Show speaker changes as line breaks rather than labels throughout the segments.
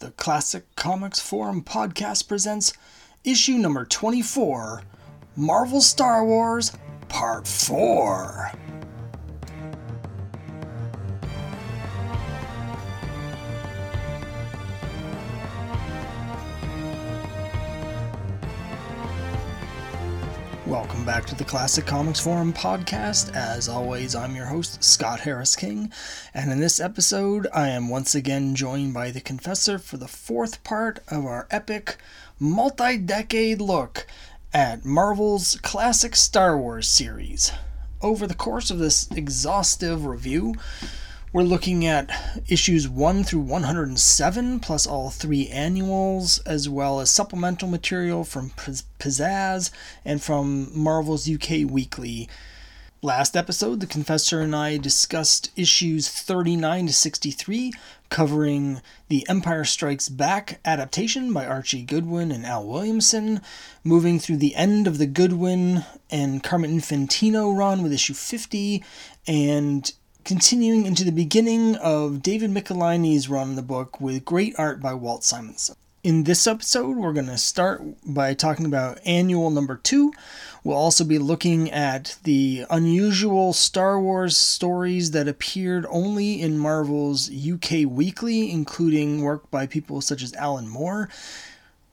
The Classic Comics Forum podcast presents issue number 24 Marvel Star Wars Part 4. Back to the Classic Comics Forum podcast. As always, I'm your host, Scott Harris King, and in this episode, I am once again joined by the Confessor for the fourth part of our epic, multi decade look at Marvel's classic Star Wars series. Over the course of this exhaustive review, we're looking at issues 1 through 107, plus all three annuals, as well as supplemental material from Pizzazz and from Marvel's UK Weekly. Last episode, the Confessor and I discussed issues 39 to 63, covering the Empire Strikes Back adaptation by Archie Goodwin and Al Williamson, moving through the end of the Goodwin and Carmine Infantino run with issue 50, and continuing into the beginning of David Michelinie's run in the book with great art by Walt Simonson. In this episode, we're going to start by talking about annual number two. We'll also be looking at the unusual Star Wars stories that appeared only in Marvel's UK Weekly, including work by people such as Alan Moore.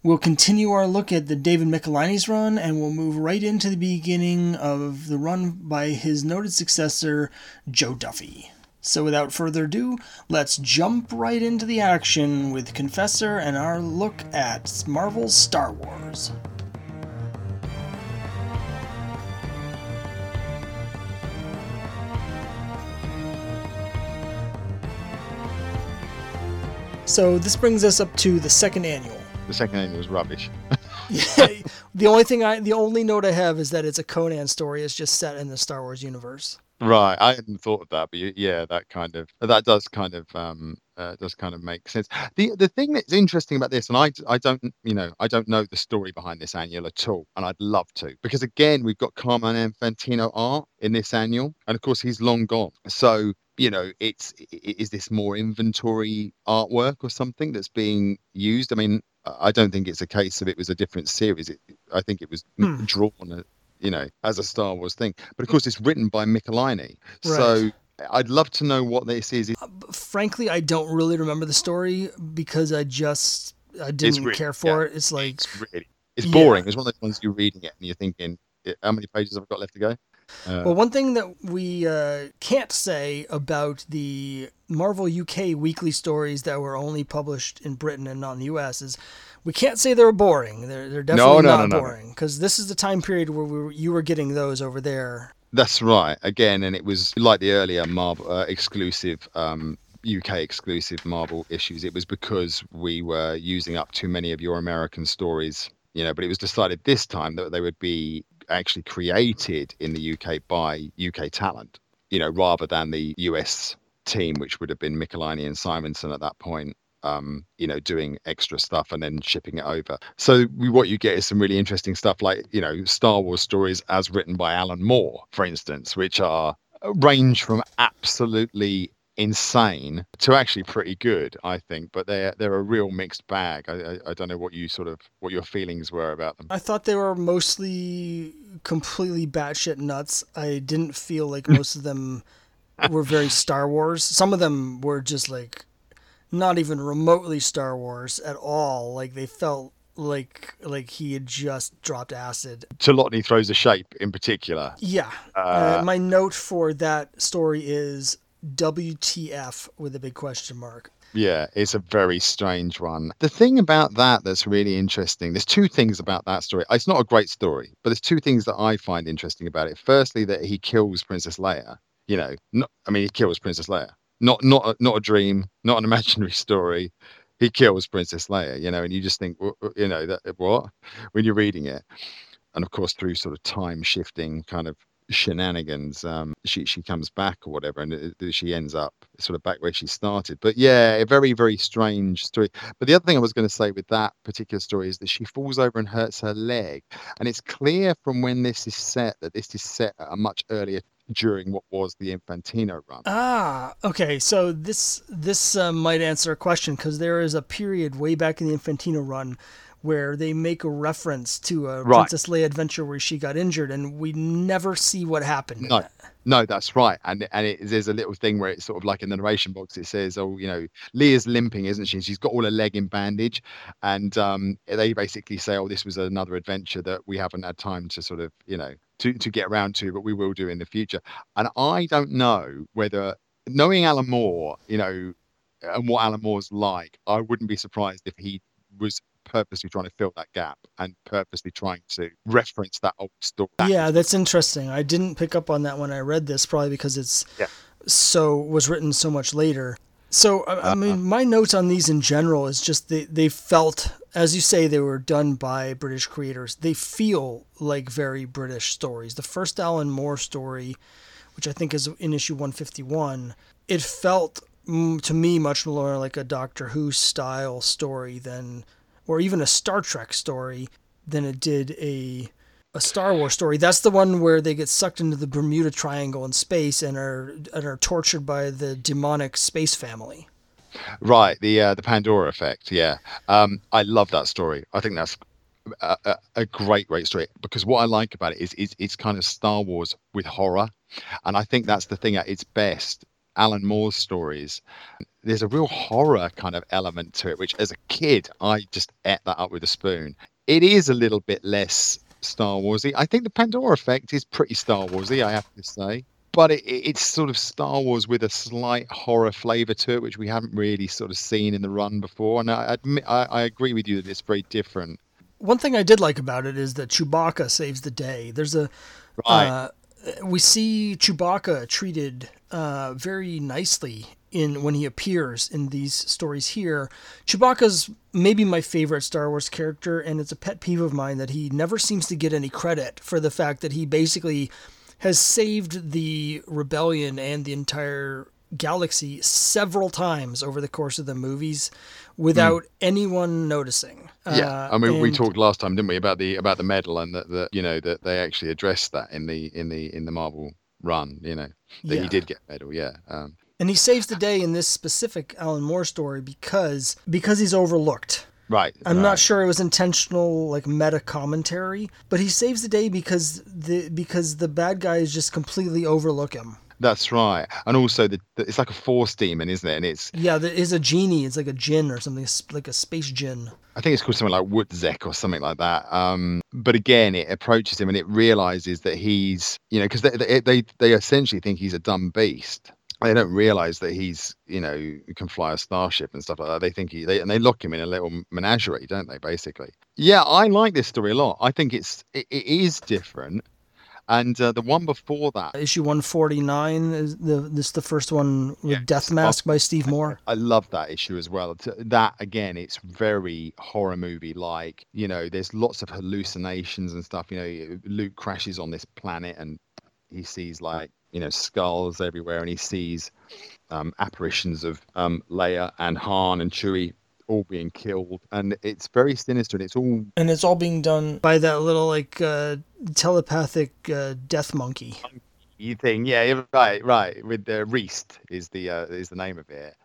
We'll continue our look at the David Michelinie's run, and we'll move right into the beginning of the run by his noted successor, Jo Duffy. So, without further ado, let's jump right into the action with Confessor and our look at Marvel's Star Wars. So, this brings us up to the second annual.
The second annual was rubbish.
yeah, the only thing I, the only note I have is that it's a Conan story. It's just set in the Star Wars universe.
Right, I hadn't thought of that, but yeah, that kind of that does kind of um uh, does kind of make sense. The the thing that's interesting about this, and I I don't you know I don't know the story behind this annual at all, and I'd love to because again we've got Carmine Infantino art in this annual, and of course he's long gone. So you know it's is this more inventory artwork or something that's being used? I mean, I don't think it's a case of it was a different series. It, I think it was hmm. drawn, uh, you know, as a Star Wars thing. But of course, it's written by Michelinie. Right. So I'd love to know what this is. Uh,
frankly, I don't really remember the story because I just I didn't really, care for yeah, it. It's like
it's really it's boring. Yeah. It's one of those ones you're reading it and you're thinking, how many pages have I got left to go?
Uh, well, one thing that we uh, can't say about the Marvel UK weekly stories that were only published in Britain and not in the US is we can't say they're boring. They're, they're definitely no, no, not no, boring because this is the time period where we were, you were getting those over there.
That's right. Again, and it was like the earlier Marvel uh, exclusive um, UK exclusive Marvel issues, it was because we were using up too many of your American stories, you know. But it was decided this time that they would be actually created in the UK by UK talent, you know, rather than the US team, which would have been Michelinie and Simonson at that point. Um, you know, doing extra stuff and then shipping it over. So we, what you get is some really interesting stuff, like you know, Star Wars stories as written by Alan Moore, for instance, which are uh, range from absolutely insane to actually pretty good, I think. But they're they're a real mixed bag. I, I, I don't know what you sort of what your feelings were about them.
I thought they were mostly completely batshit nuts. I didn't feel like most of them were very Star Wars. Some of them were just like not even remotely Star Wars at all. Like they felt like like he had just dropped acid.
Tilotny throws a shape in particular.
Yeah. Uh, uh, my note for that story is WTF with a big question mark.
Yeah, it's a very strange one. The thing about that that's really interesting, there's two things about that story. It's not a great story, but there's two things that I find interesting about it. Firstly, that he kills Princess Leia. You know, not, I mean, he kills Princess Leia. Not not a, not a dream, not an imaginary story. He kills Princess Leia. You know, and you just think, you know, that what when you're reading it, and of course through sort of time shifting kind of shenanigans um she she comes back or whatever and it, she ends up sort of back where she started but yeah a very very strange story but the other thing i was going to say with that particular story is that she falls over and hurts her leg and it's clear from when this is set that this is set at a much earlier during what was the Infantino run.
Ah, okay. So this this uh, might answer a question because there is a period way back in the Infantino run where they make a reference to a
Right.
Princess Leia adventure where she got injured, and we never see what happened.
No.
that.
No, that's right, and and it, there's a little thing where it's sort of like in the narration box. It says, "Oh, you know, Leia's limping, isn't she? She's got all her leg in bandage," and um, they basically say, "Oh, this was another adventure that we haven't had time to sort of, you know, to to get around to, but we will do in the future." And I don't know whether, knowing Alan Moore, you know, and what Alan Moore's like, I wouldn't be surprised if he was purposely trying to fill that gap and purposely trying to reference that old story. That
yeah, that's interesting. I didn't pick up on that when I read this, probably because it's
Yeah.
so was written so much later. So I, I
Uh-huh.
mean, my notes on these in general is just they they felt, as you say, they were done by British creators. They feel like very British stories. The first Alan Moore story, which I think is in issue 151, it felt to me much more like a Doctor Who style story than, or even a Star Trek story than it did a a Star Wars story. That's the one where they get sucked into the Bermuda Triangle in space and are and are tortured by the demonic space family.
Right, the uh, the Pandora effect. Yeah, um, I love that story. I think that's a, a, a great, great story because what I like about it is it's, it's kind of Star Wars with horror, and I think that's the thing at its best. Alan Moore's stories, there's a real horror kind of element to it, which as a kid I just ate that up with a spoon. It is a little bit less Star Warsy. I think the Pandora effect is pretty Star Warsy, I have to say but it, it- it's sort of Star Wars with a slight horror flavor to it, which we haven't really sort of seen in the run before. And I admit, I, I agree with you that it's very different.
One thing I did like about it is that Chewbacca saves the day. There's a
Right.
uh, we see Chewbacca treated uh, very nicely in when he appears in these stories here. Chewbacca's maybe my favorite Star Wars character, and it's a pet peeve of mine that he never seems to get any credit for the fact that he basically has saved the rebellion and the entire galaxy several times over the course of the movies without anyone noticing.
yeah,
Uh,
I mean, we talked last time, didn't we, about the about the medal and that that you know that they actually addressed that in the in the in the Marvel run. You know that
Yeah.
he did get a medal. Yeah. Um,
And he saves the day in this specific Alan Moore story because because he's overlooked.
right.
I'm
right.
not sure it was intentional like meta commentary, but he saves the day because the because the bad guys just completely overlook him.
That's right. And also, the, the it's like a force demon, isn't it? And it's
Yeah, there is a genie. It's like a djinn or something, like a space djinn.
I think it's called something like Woodzek or something like that. Um, but again, it approaches him and it realizes that he's, you know, because they, they they they essentially think he's a dumb beast. They don't realize that he's, you know, can fly a starship and stuff like that. They think he, they, and they lock him in a little menagerie, don't they? Basically, yeah. I like this story a lot. I think it's it, it is different. And uh, the one before that,
Issue 149 is the this is the first one with
Yeah,
Death Mask by Steve Moore.
I love that issue as well. That again, it's very horror movie like. You know, there's lots of hallucinations and stuff. You know, Luke crashes on this planet and he sees like you know skulls everywhere, and he sees um, apparitions of um, Leia and Han and Chewie all being killed, and it's very sinister. And it's all
And it's all being done by that little like uh, telepathic uh, death monkey.
you thing. Yeah, right, right. With the Reist is the uh, is the name of it.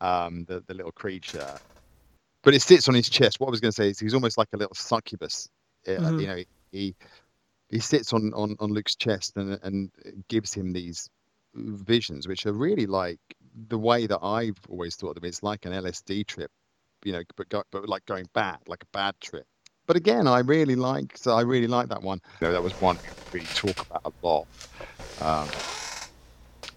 Um, the the little creature, but it sits on his chest. What I was going to say is he's almost like a little succubus. Uh,
Mhm.
You know, he he sits on on on Luke's chest and and gives him these visions, which are really like the way that I've always thought of it. It's like an LSD trip, you know, but go, but like going bad, like a bad trip. But again, I really like so I really like that one. You know, that was one we talk about a lot um,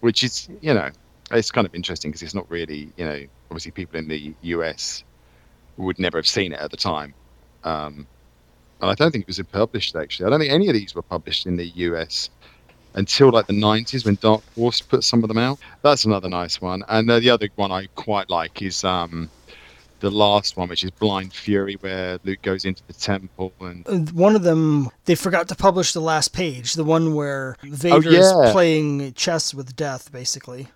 which is you know it's kind of interesting because it's not really you know obviously people in the US would never have seen it at the time um, and I don't think it was published actually I don't think any of these were published in the US until like the 90s when Dark Horse put some of them out that's another nice one and uh, the other one I quite like is um, the last one which is Blind Fury where Luke goes into the temple and
One of them, they forgot to publish the last page, the one where Vader's
Oh, yeah.
playing chess with death, basically.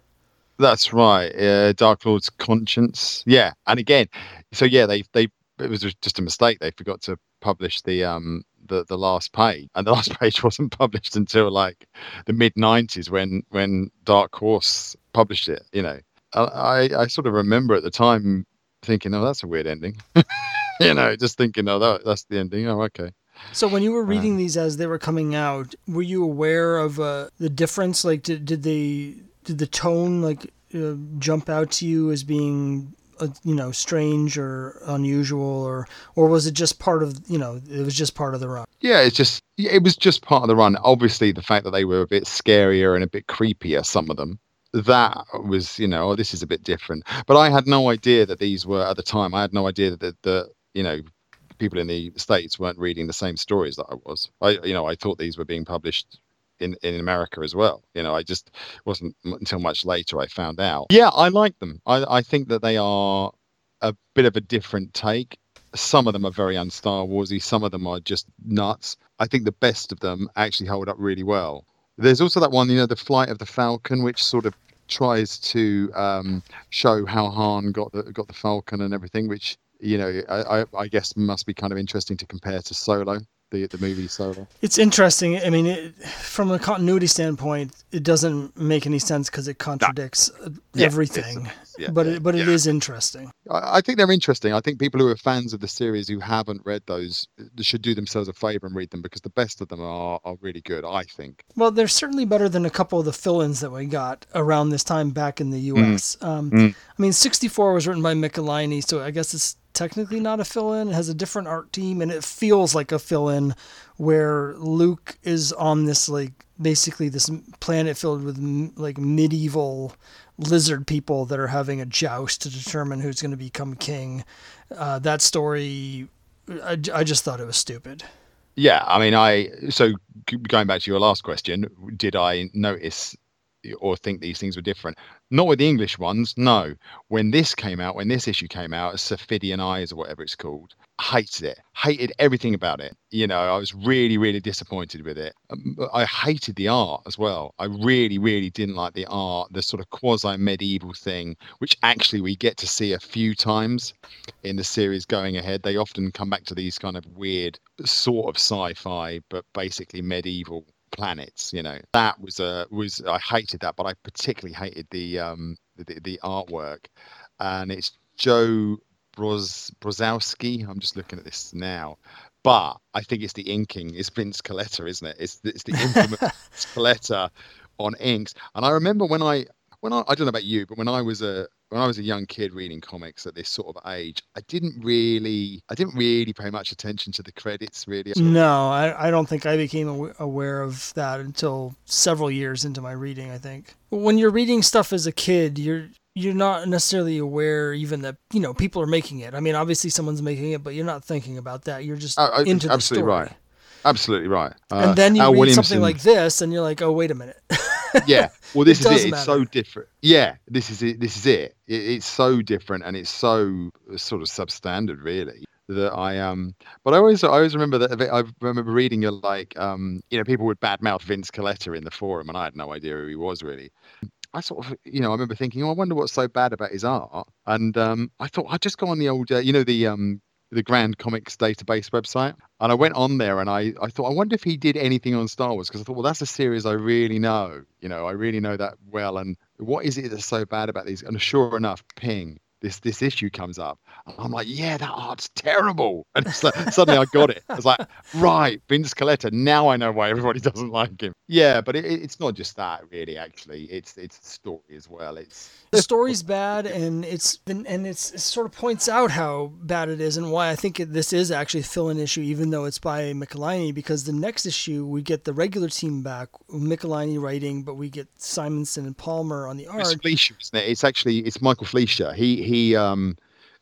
That's right. Uh, Dark Lord's conscience. Yeah, and again, so yeah, they they it was just a mistake. They forgot to publish the um the the last page, and the last page wasn't published until like the mid '90s when when Dark Horse published it. You know, I I sort of remember at the time thinking, oh, that's a weird ending. you know, just thinking, oh, that, that's the ending. Oh, okay.
So when you were reading these as they were coming out, were you aware of uh, the difference? Like, did did they did the tone like uh, jump out to you as being uh, you know strange or unusual, or or was it just part of you know it was just part of the run?
Yeah, it's just it was just part of the run. Obviously, the fact that they were a bit scarier and a bit creepier, some of them, that was you know oh, this is a bit different. But I had no idea that these were at the time. I had no idea that the you know people in the states weren't reading the same stories that I was. I you know I thought these were being published in in America as well. You know, I just wasn't until much later I found out. Yeah, I like them. I I think that they are a bit of a different take. Some of them are very un-Star Warsy. Some of them are just nuts. I think the best of them actually hold up really well. There's also that one, you know, the Flight of the Falcon, which sort of tries to um, show how Han got the got the Falcon and everything, which you know I, I, I guess must be kind of interesting to compare to Solo the the movie Solo.
It's interesting. I mean, it, from a continuity standpoint, it doesn't make any sense because it contradicts no. Uh, everything. Yeah, yeah, but it, but yeah. it is interesting.
I, I, think they're interesting. I think people who are fans of the series who haven't read those should do themselves a favor and read them because the best of them are are really good. I think.
Well, they're certainly better than a couple of the fill-ins that we got around this time back in the U.S. Mm. Um, mm. I mean, '64 was written by Michelinie, so I guess it's technically not a fill-in. It has a different art team, and it feels like a fill-in where Luke is on this like basically this planet filled with like medieval lizard people that are having a joust to determine who's going to become king. Uh, that story, I, I just thought it was stupid.
Yeah, I mean, I so going back to your last question, did I notice or think these things were different. Not with the English ones, no. When this came out, when this issue came out, Serphidian Eyes or whatever it's called, hated it, hated everything about it. You know, I was really, really disappointed with it. Um, I hated the art as well. I really, really didn't like the art, the sort of quasi medieval thing, which actually we get to see a few times in the series going ahead. They often come back to these kind of weird sort of sci fi, but basically medieval planets. You know, that was a was I hated that, but I particularly hated the um the, the artwork, and it's Joe Brozowski. I'm just looking at this now, but I think it's the inking. It's Vince Colletta, isn't it? It's it's the infamous Colletta on inks. And I remember when I when I, I don't know about you, but when I was a when I was a young kid reading comics at this sort of age, I didn't really, I didn't really pay much attention to the credits. Really,
no, I, I don't think I became aware of that until several years into my reading. I think when you're reading stuff as a kid, you're you're not necessarily aware even that you know people are making it. I mean, obviously someone's making it, but you're not thinking about that. You're just uh, into the story.
Right. Absolutely right.
Uh, and then you Al read Williamson. something like this, and you're like, "Oh, wait a minute."
yeah. Well, this it is it. It's so different. Yeah. This is it. This is it. it. It's so different, and it's so sort of substandard, really. That I um, but I always I always remember that I remember reading a like um, you know, people would badmouth Vince Colletta in the forum, and I had no idea who he was really. I sort of, you know, I remember thinking, oh, I wonder what's so bad about his art. And um, I thought I'd just go on the old, uh, you know, the um, the Grand Comics database website, and I went on there and I, I thought I wonder if he did anything on Star Wars because I thought well that's a series I really know, you know I really know that well, and what is it that's so bad about these? And sure enough, Ping this this issue comes up. And I'm like, yeah, that art's terrible. And it's like, suddenly I got it. I was like, right, Vince Colletta. Now I know why everybody doesn't like him. Yeah, but it, it's not just that, really. Actually, it's it's the story as well. It's
the story's bad, and it's and it's it sort of points out how bad it is, and why I think it, this is actually a fill-in issue, even though it's by Michelinie. Because the next issue we get the regular team back, Michelinie writing, but we get Simonson and Palmer on the art.
It's Fleischer, isn't it? It's actually it's Michael Fleischer. He he um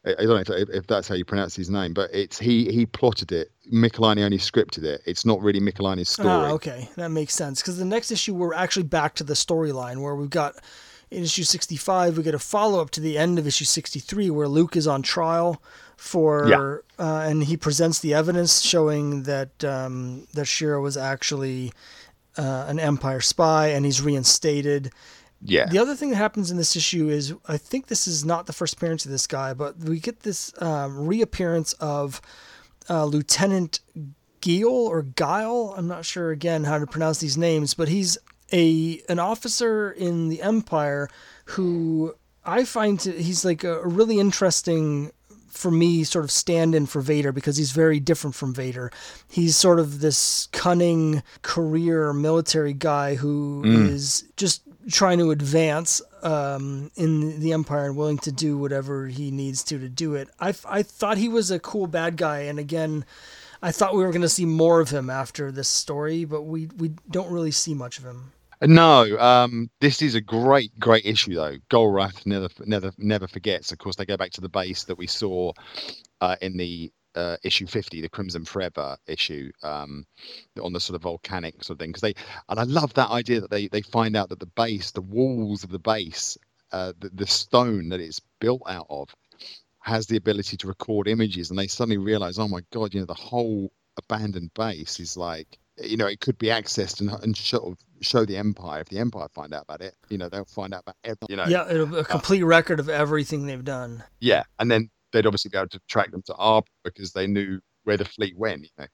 I don't know if, if, that's how you pronounce his name, but it's he he plotted it. Michelinie only scripted it. It's not really Michelinie's story. Ah,
okay, that makes sense. Because the next issue we're actually back to the storyline where we've got in issue 65 we get a follow up to the end of issue 63 where Luke is on trial for yeah. uh, and he presents the evidence showing that um, that Shira was actually uh, an Empire spy and he's reinstated
yeah.
The other thing that happens in this issue is I think this is not the first appearance of this guy, but we get this um, reappearance of uh, Lieutenant Geel or Guile. I'm not sure again how to pronounce these names, but he's a an officer in the Empire who I find to, he's like a, a really interesting for me sort of stand in for Vader because he's very different from Vader. He's sort of this cunning career military guy who mm. is just trying to advance um, in the Empire and willing to do whatever he needs to to do it. I, I thought he was a cool bad guy, and again, I thought we were going to see more of him after this story, but we we don't really see much of him.
No, um, this is a great, great issue though. Golrath never, never, never forgets. Of course, they go back to the base that we saw uh, in the uh, issue 50 the crimson forever issue um, on the sort of volcanic sort of thing because they and i love that idea that they they find out that the base the walls of the base uh, the, the stone that it's built out of has the ability to record images and they suddenly realize oh my god you know the whole abandoned base is like you know it could be accessed and, and sort of show the empire if the empire find out about it you know they'll find out about everything you know.
Yeah a complete uh, record of everything they've done.
Yeah and then they'd obviously be able to track them to Arbra because they knew where the fleet went. You know,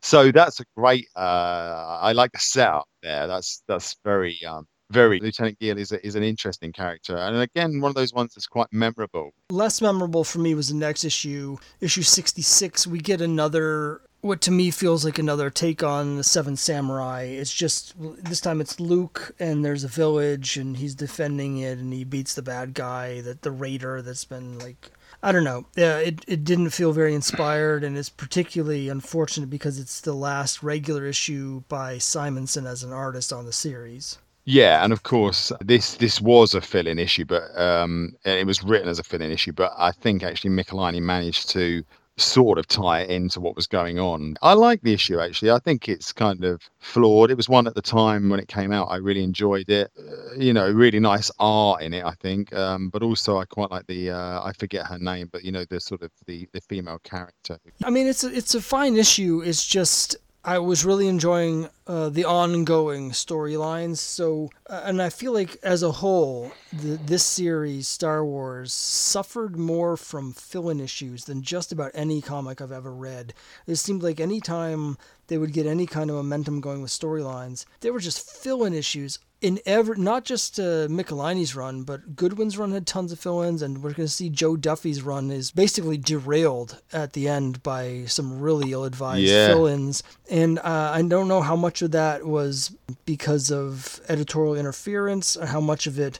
so that's a great. Uh, I like the setup there. That's that's very um, very Lieutenant Geel is a, is an interesting character, and again one of those ones that's quite memorable.
Less memorable for me was the next issue, issue sixty six. We get another what to me feels like another take on the Seven Samurai. It's just this time it's Luke and there's a village and he's defending it and he beats the bad guy that the raider that's been like I don't know. It, it didn't feel very inspired, and it's particularly unfortunate because it's the last regular issue by Simonson as an artist on the series.
Yeah, and of course this this was a fill-in issue, but um, it was written as a fill-in issue. But I think actually Michelinie managed to sort of tie it into what was going on. I like the issue actually. I think it's kind of flawed. It was one at the time when it came out. I really enjoyed it. Uh, you know, really nice art in it. I think, um, but also I quite like the. Uh, I forget her name, but you know the sort of the the female character.
I mean, it's a, it's a fine issue. It's just I was really enjoying uh, the ongoing storylines. So, uh, and I feel like as a whole, the, this series, Star Wars, suffered more from fill-in issues than just about any comic I've ever read. It seemed like any time they would get any kind of momentum going with storylines, they were just fill-in issues in every not just uh, Michelinie's run, but Goodwin's run had tons of fill-ins, and we're going to see Jo Duffy's run is basically derailed at the end by some really ill-advised yeah. fill-ins, and uh, I don't know how much of that was because of editorial interference, or how much of it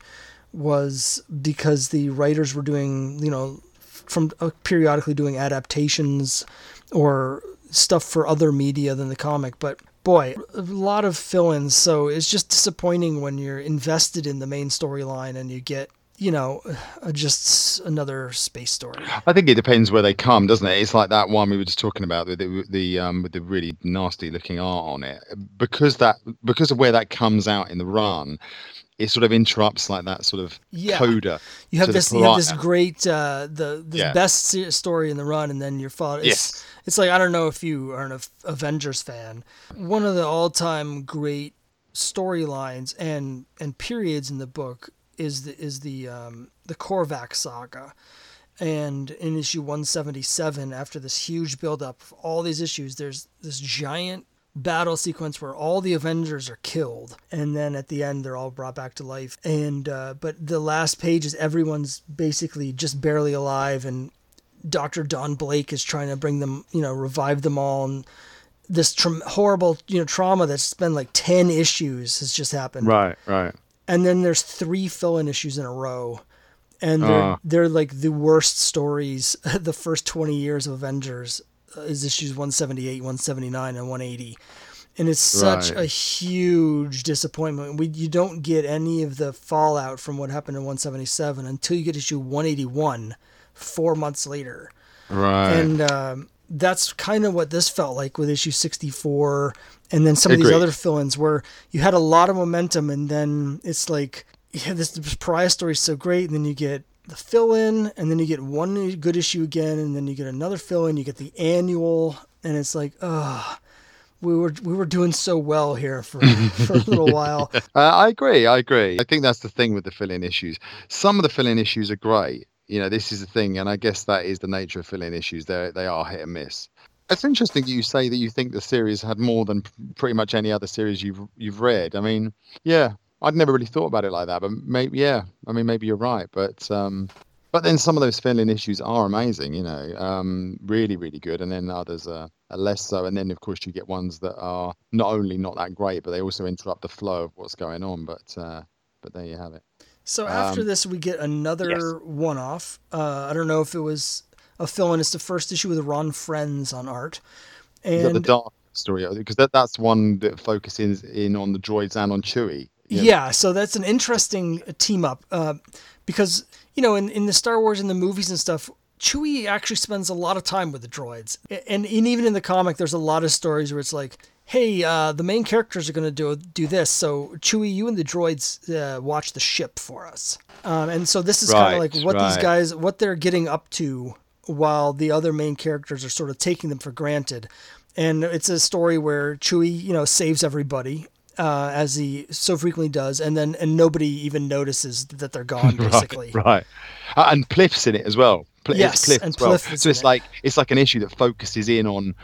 was because the writers were doing, you know, from uh, periodically doing adaptations or stuff for other media than the comic, but boy, a lot of fill-ins. So it's just disappointing when you're invested in the main storyline and you get you know, just another space story.
I think it depends where they come, doesn't it? It's like that one we were just talking about with the, the um with the really nasty looking art on it, because that because of where that comes out in the run. It sort of interrupts like that sort of yeah. coda.
You have this, you have this great, uh, the this yeah. best story in the run, and then you're followed. Yes it's like I don't know if you are an Avengers fan. One of the all-time great storylines and and periods in the book is the is the um, the Korvac saga. And in issue 177, after this huge buildup of all these issues, there's this giant battle sequence where all the Avengers are killed, and then at the end they're all brought back to life. And uh, but the last page is everyone's basically just barely alive, and Dr. Don Blake is trying to bring them, you know, revive them all. And this tra- horrible, you know, trauma that's been like 10 issues has just happened.
Right, right.
And then there's three fill in issues in a row. And they're, uh. they're like the worst stories. the first 20 years of Avengers uh, is issues 178, 179, and 180 and it's such right. a huge disappointment. We you don't get any of the fallout from what happened in 177 until you get issue 181, four months later.
Right.
And um, that's kind of what this felt like with issue 64 and then some Agreed. of these other fill-ins where you had a lot of momentum and then it's like yeah this, this pariah story is so great and then you get the fill-in and then you get one good issue again and then you get another fill-in you get the annual and it's like ugh we were we were doing so well here for, for a little while.
Uh, I agree. I agree. I think that's the thing with the fill-in issues. Some of the fill-in issues are great, you know, this is the thing, and I guess that is the nature of fill-in issues. They they are hit and miss. It's interesting you say that you think the series had more than pretty much any other series you've you've read. I mean, yeah, I'd never really thought about it like that, but maybe yeah, I mean maybe you're right, but um, but then some of those filling issues are amazing, you know, um, really really good, and then others are, are less so, and then of course you get ones that are not only not that great, but they also interrupt the flow of what's going on. But uh, but there you have it.
So after
Um,
this, we get another
yes.
one-off. Uh, I don't know if it was a fill-in. It's the first issue with Ron Frenz on art,
that the dark story? Because that that's one that focuses in on the droids and on Chewie. you know?
yeah, so that's an interesting team up uh, because you know in in the Star Wars and the movies and stuff. Chewie actually spends a lot of time with the droids, and, and even in the comic, there's a lot of stories where it's like, "Hey, uh, the main characters are going to do do this, so Chewie, you and the droids uh, watch the ship for us." Um, and so this is kind of like what these guys, what they're getting up to, while the other main characters are sort of taking them for granted. And it's a story where Chewie, you know, saves everybody uh, as he so frequently does, and then and nobody even notices that they're gone, basically.
Right, right. Uh, and Pliff's in it as well. Pl-
Yes,
Pliff
and
as well.
Is
so it's
it.
like it's like an issue that focuses in on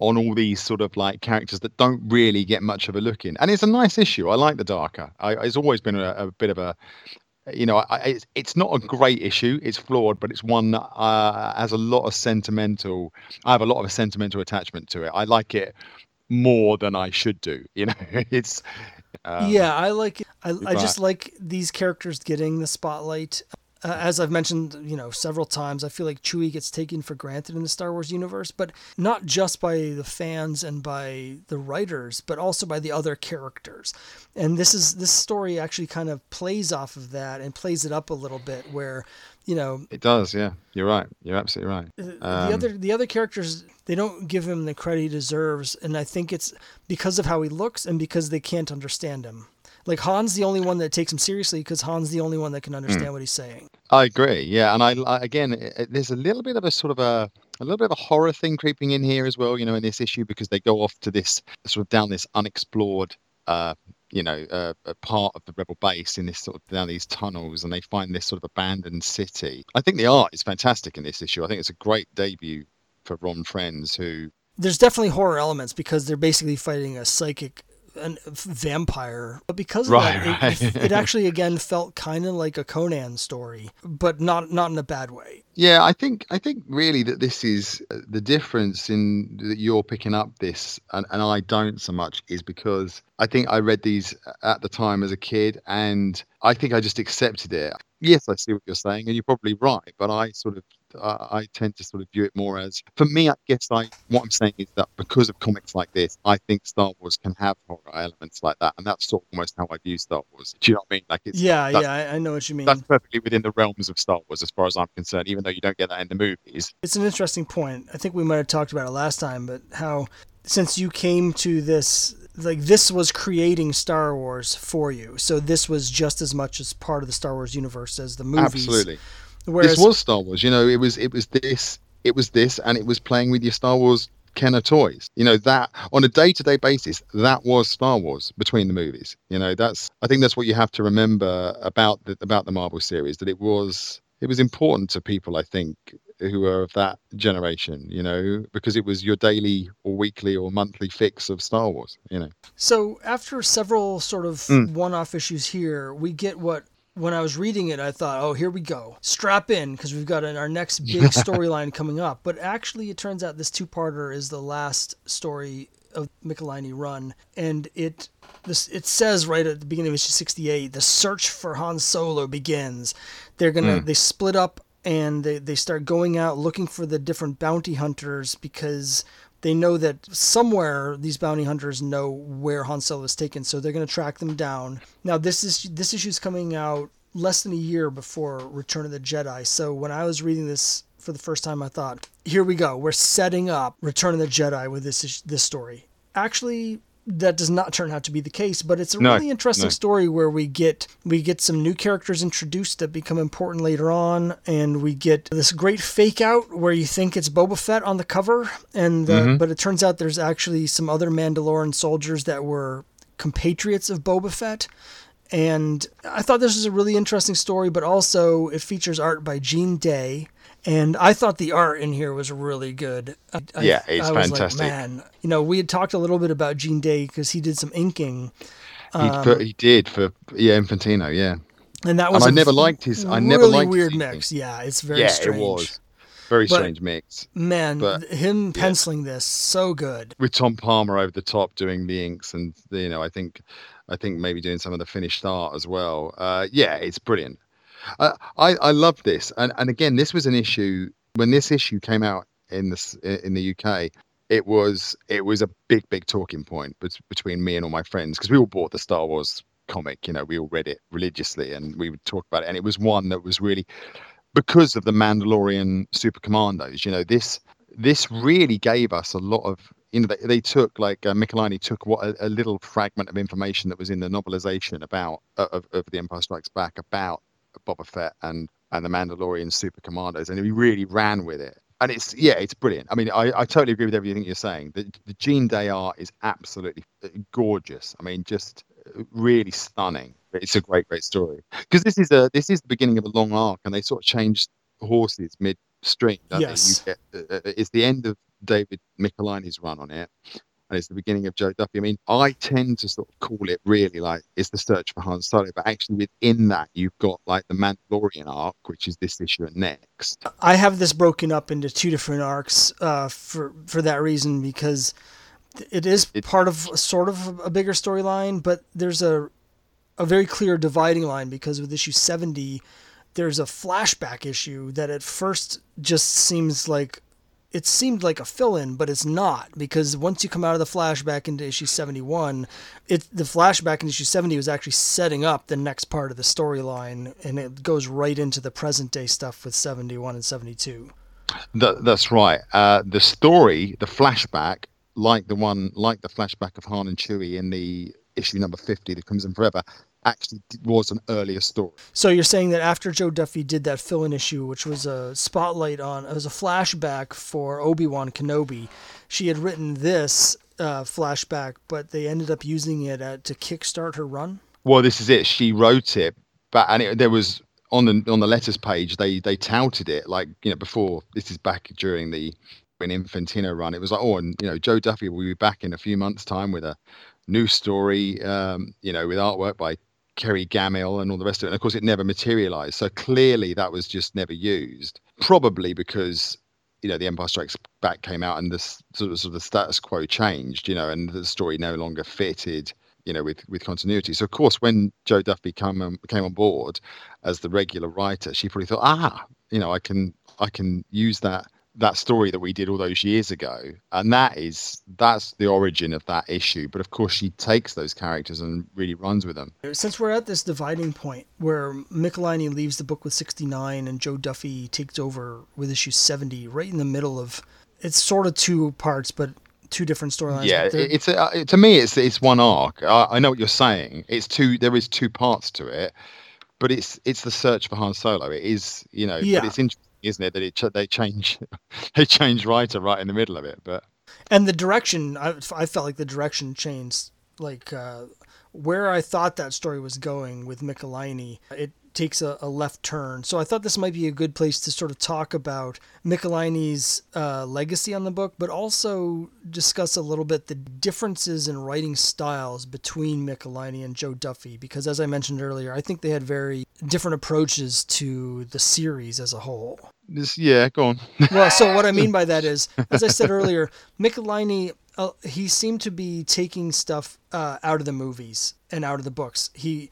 on all these sort of like characters that don't really get much of a look in. And it's a nice issue. I like the darker. I, it's always been a, a bit of a you know, I, it's it's not a great issue. It's flawed, but it's one that uh, has a lot of sentimental. I have a lot of a sentimental attachment to it. I like it more than I should do. You know, it's um,
yeah, I like. I, I just like these characters getting the spotlight. Uh, as I've mentioned, you know, several times, I feel like Chewie gets taken for granted in the Star Wars universe, but not just by the fans and by the writers, but also by the other characters. And this is this story actually kind of plays off of that and plays it up a little bit, where, you know,
It does. Yeah, you're right. You're absolutely right.
the
Um,
other the other characters they don't give him the credit he deserves, and I think it's because of how he looks and because they can't understand him. Like Han's the only one that takes him seriously because Han's the only one that can understand what he's saying.
I agree. Yeah, and I, I again, it, there's a little bit of a sort of a a little bit of a horror thing creeping in here as well. You know, in this issue because they go off to this sort of down this unexplored, uh, you know, uh, a part of the rebel base in this sort of down these tunnels, and they find this sort of abandoned city. I think the art is fantastic in this issue. I think it's a great debut for Ron Frenz, who
There's definitely horror elements because they're basically fighting a psychic an, vampire, but because of
Right,
that,
right.
It, it actually again felt kind of like a Conan story, but not not in a bad way.
Yeah, I think I think really that this is uh, the difference in that you're picking up this and, and I don't so much is because I think I read these at the time as a kid and I think I just accepted it. Yes, I see what you're saying and you're probably right, but I sort of I, I tend to sort of view it more as for me. I guess I what I'm saying is that because of comics like this, I think Star Wars can have horror elements like that, and that's sort of almost how I view Star Wars. Do you know what I mean? Like it's
Yeah, yeah, I, I know what you mean.
that's perfectly within the realms of Star Wars as far as I'm concerned, even though you don't get that in the movies.
It's an interesting point. I think we might have talked about it last time, but how since you came to this like this was creating Star Wars for you. So this was just as much as part of the Star Wars universe as the movies.
Absolutely.
Whereas
this was Star Wars. You know, it was it was this, it was this, and it was playing with your Star Wars Kenner toys. You know that on a day to day basis, that was Star Wars between the movies. You know, that's I think that's what you have to remember about the about the Marvel series that it was it was important to people. I think who are of that generation. You know, because it was your daily or weekly or monthly fix of Star Wars. You know.
So after several sort of
Mm.
one-off issues here, we get what when I was reading it, I thought, "Oh, here we go. Strap in because we've got an, our next big storyline coming up." But actually, it turns out this two-parter is the last story of Michelinie run, and it this it says right at the beginning of issue 68, the search for Han Solo begins. They're gonna hmm. they split up and they, they start going out looking for the different bounty hunters because they know that somewhere these bounty hunters know where Han Solo is taken, so they're going to track them down. Now this is this issue is coming out less than a year before Return of the Jedi. So when I was reading this for the first time, I thought, here we go, we're setting up Return of the Jedi with this this story. Actually, that does not turn out to be the case, but it's a
No,
really interesting
no.
story where we get we get some new characters introduced that become important later on, and we get this great fake out where you think it's Boba Fett on the cover, and uh,
Mm-hmm.
but it turns out there's actually some other Mandalorian soldiers that were compatriots of Boba Fett. And I thought this was a really interesting story, but also it features art by Gene Day. And I thought the art in here was really good. I,
yeah, it's
I was
fantastic.
Like, Man, you know, we had talked a little bit about Gene Day because he did some inking.
Um, he, he, did for yeah Infantino, yeah.
And that was
and I never liked his. I
really
never liked
weird mix. Yeah, it's very
yeah,
strange.
it was very
But-
strange mix
Man,
But-
him penciling this so good.
with Tom Palmer over the top doing the inks, and you know I think I think maybe doing some of the finished art as well. Uh, yeah, it's brilliant. I I love this, and and again, this was an issue when this issue came out in this in the UK. It was it was a big big talking point bet- between me and all my friends because we all bought the Star Wars comic. You know, we all read it religiously, and we would talk about it. And it was one that was really because of the Mandalorian Super Commandos. You know, this this really gave us a lot of. You know, they, they took like uh, Michelinie took what a, a little fragment of information that was in the novelization about uh, of, of the Empire Strikes Back about Boba Fett and and the Mandalorian Super Commandos, and he really ran with it. And it's yeah, it's brilliant. I mean, I, I totally agree with everything you're saying. The the Gene Day art is absolutely uh, gorgeous. I mean, just uh, really stunning. It's a great, great story because this is a this is the beginning of a long arc, and they sort of changed horses midstream. don't?
Yes.
You get, uh, uh, it's the end of David Michelinie's run on it, and it's the beginning of Jo Duffy. I mean, I tend to sort of call it really like it's the search for Han Solo, but actually within that you've got like the Mandalorian arc, which is this issue and next.
I have this broken up into two different arcs uh, for for that reason because it is part of sort of a bigger storyline, but there's a a very clear dividing line because with issue 70 there's a flashback issue that at first just seems like it seemed like a fill-in, but it's not because once you come out of the flashback into issue 71, it the flashback in issue 70 was actually setting up the next part of the storyline, and it goes right into the present day stuff with 71 and 72.
That, that's right. Uh, the story, the flashback, like the one, like the flashback of Han and Chewie in the issue number fifty, The Crimson Forever, actually was an earlier story.
So you're saying that after Jo Duffy did that fill-in issue, which was a spotlight on, it was a flashback for Obi Wan Kenobi, she had written this uh, flashback, but they ended up using it at, to kickstart her run.
Well, this is it. She wrote it, but and it, there was on the on the letters page they they touted it like you know before. This is back during the when Infantino run. It was like oh, and you know Jo Duffy will be back in a few months' time with a new story. Um, you know, with artwork by Kerry Gammill and all the rest of it. And of course, it never materialized. So clearly, that was just never used. Probably because you know the Empire Strikes Back came out and this sort of, sort of the status quo changed. You know, and the story no longer fitted. You know, with with continuity. So of course, when Jo Duffy come um, came on board as the regular writer, she probably thought, ah, you know, I can I can use that that story that we did all those years ago. And that is that's the origin of that issue. But of course she takes those characters and really runs with them.
Since we're at this dividing point where Michelinie leaves the book with 69 and Jo Duffy takes over with issue 70, right in the middle of it's sort of two parts, but two different storylines.
yeah it- it's a, uh, to me it's it's one arc. I, I know what you're saying. It's two there is two parts to it but it's it's the search for Han Solo. It is you know
Yeah.
but it's interesting isn't it that it they change they change writer right in the middle of it but
and the direction I, I felt like the direction changed like uh, where i thought that story was going with Michelinie, it takes a, a left turn. So i thought this might be a good place to sort of talk about Michelinie's uh, legacy on the book but also discuss a little bit the differences in writing styles between Michelinie and jo duffy because as i mentioned earlier i think they had very different approaches to the series as a whole.
This yeah go on.
Well, so what I mean by that is, as I said earlier, Michelinie, uh, he seemed to be taking stuff uh, out of the movies and out of the books. He,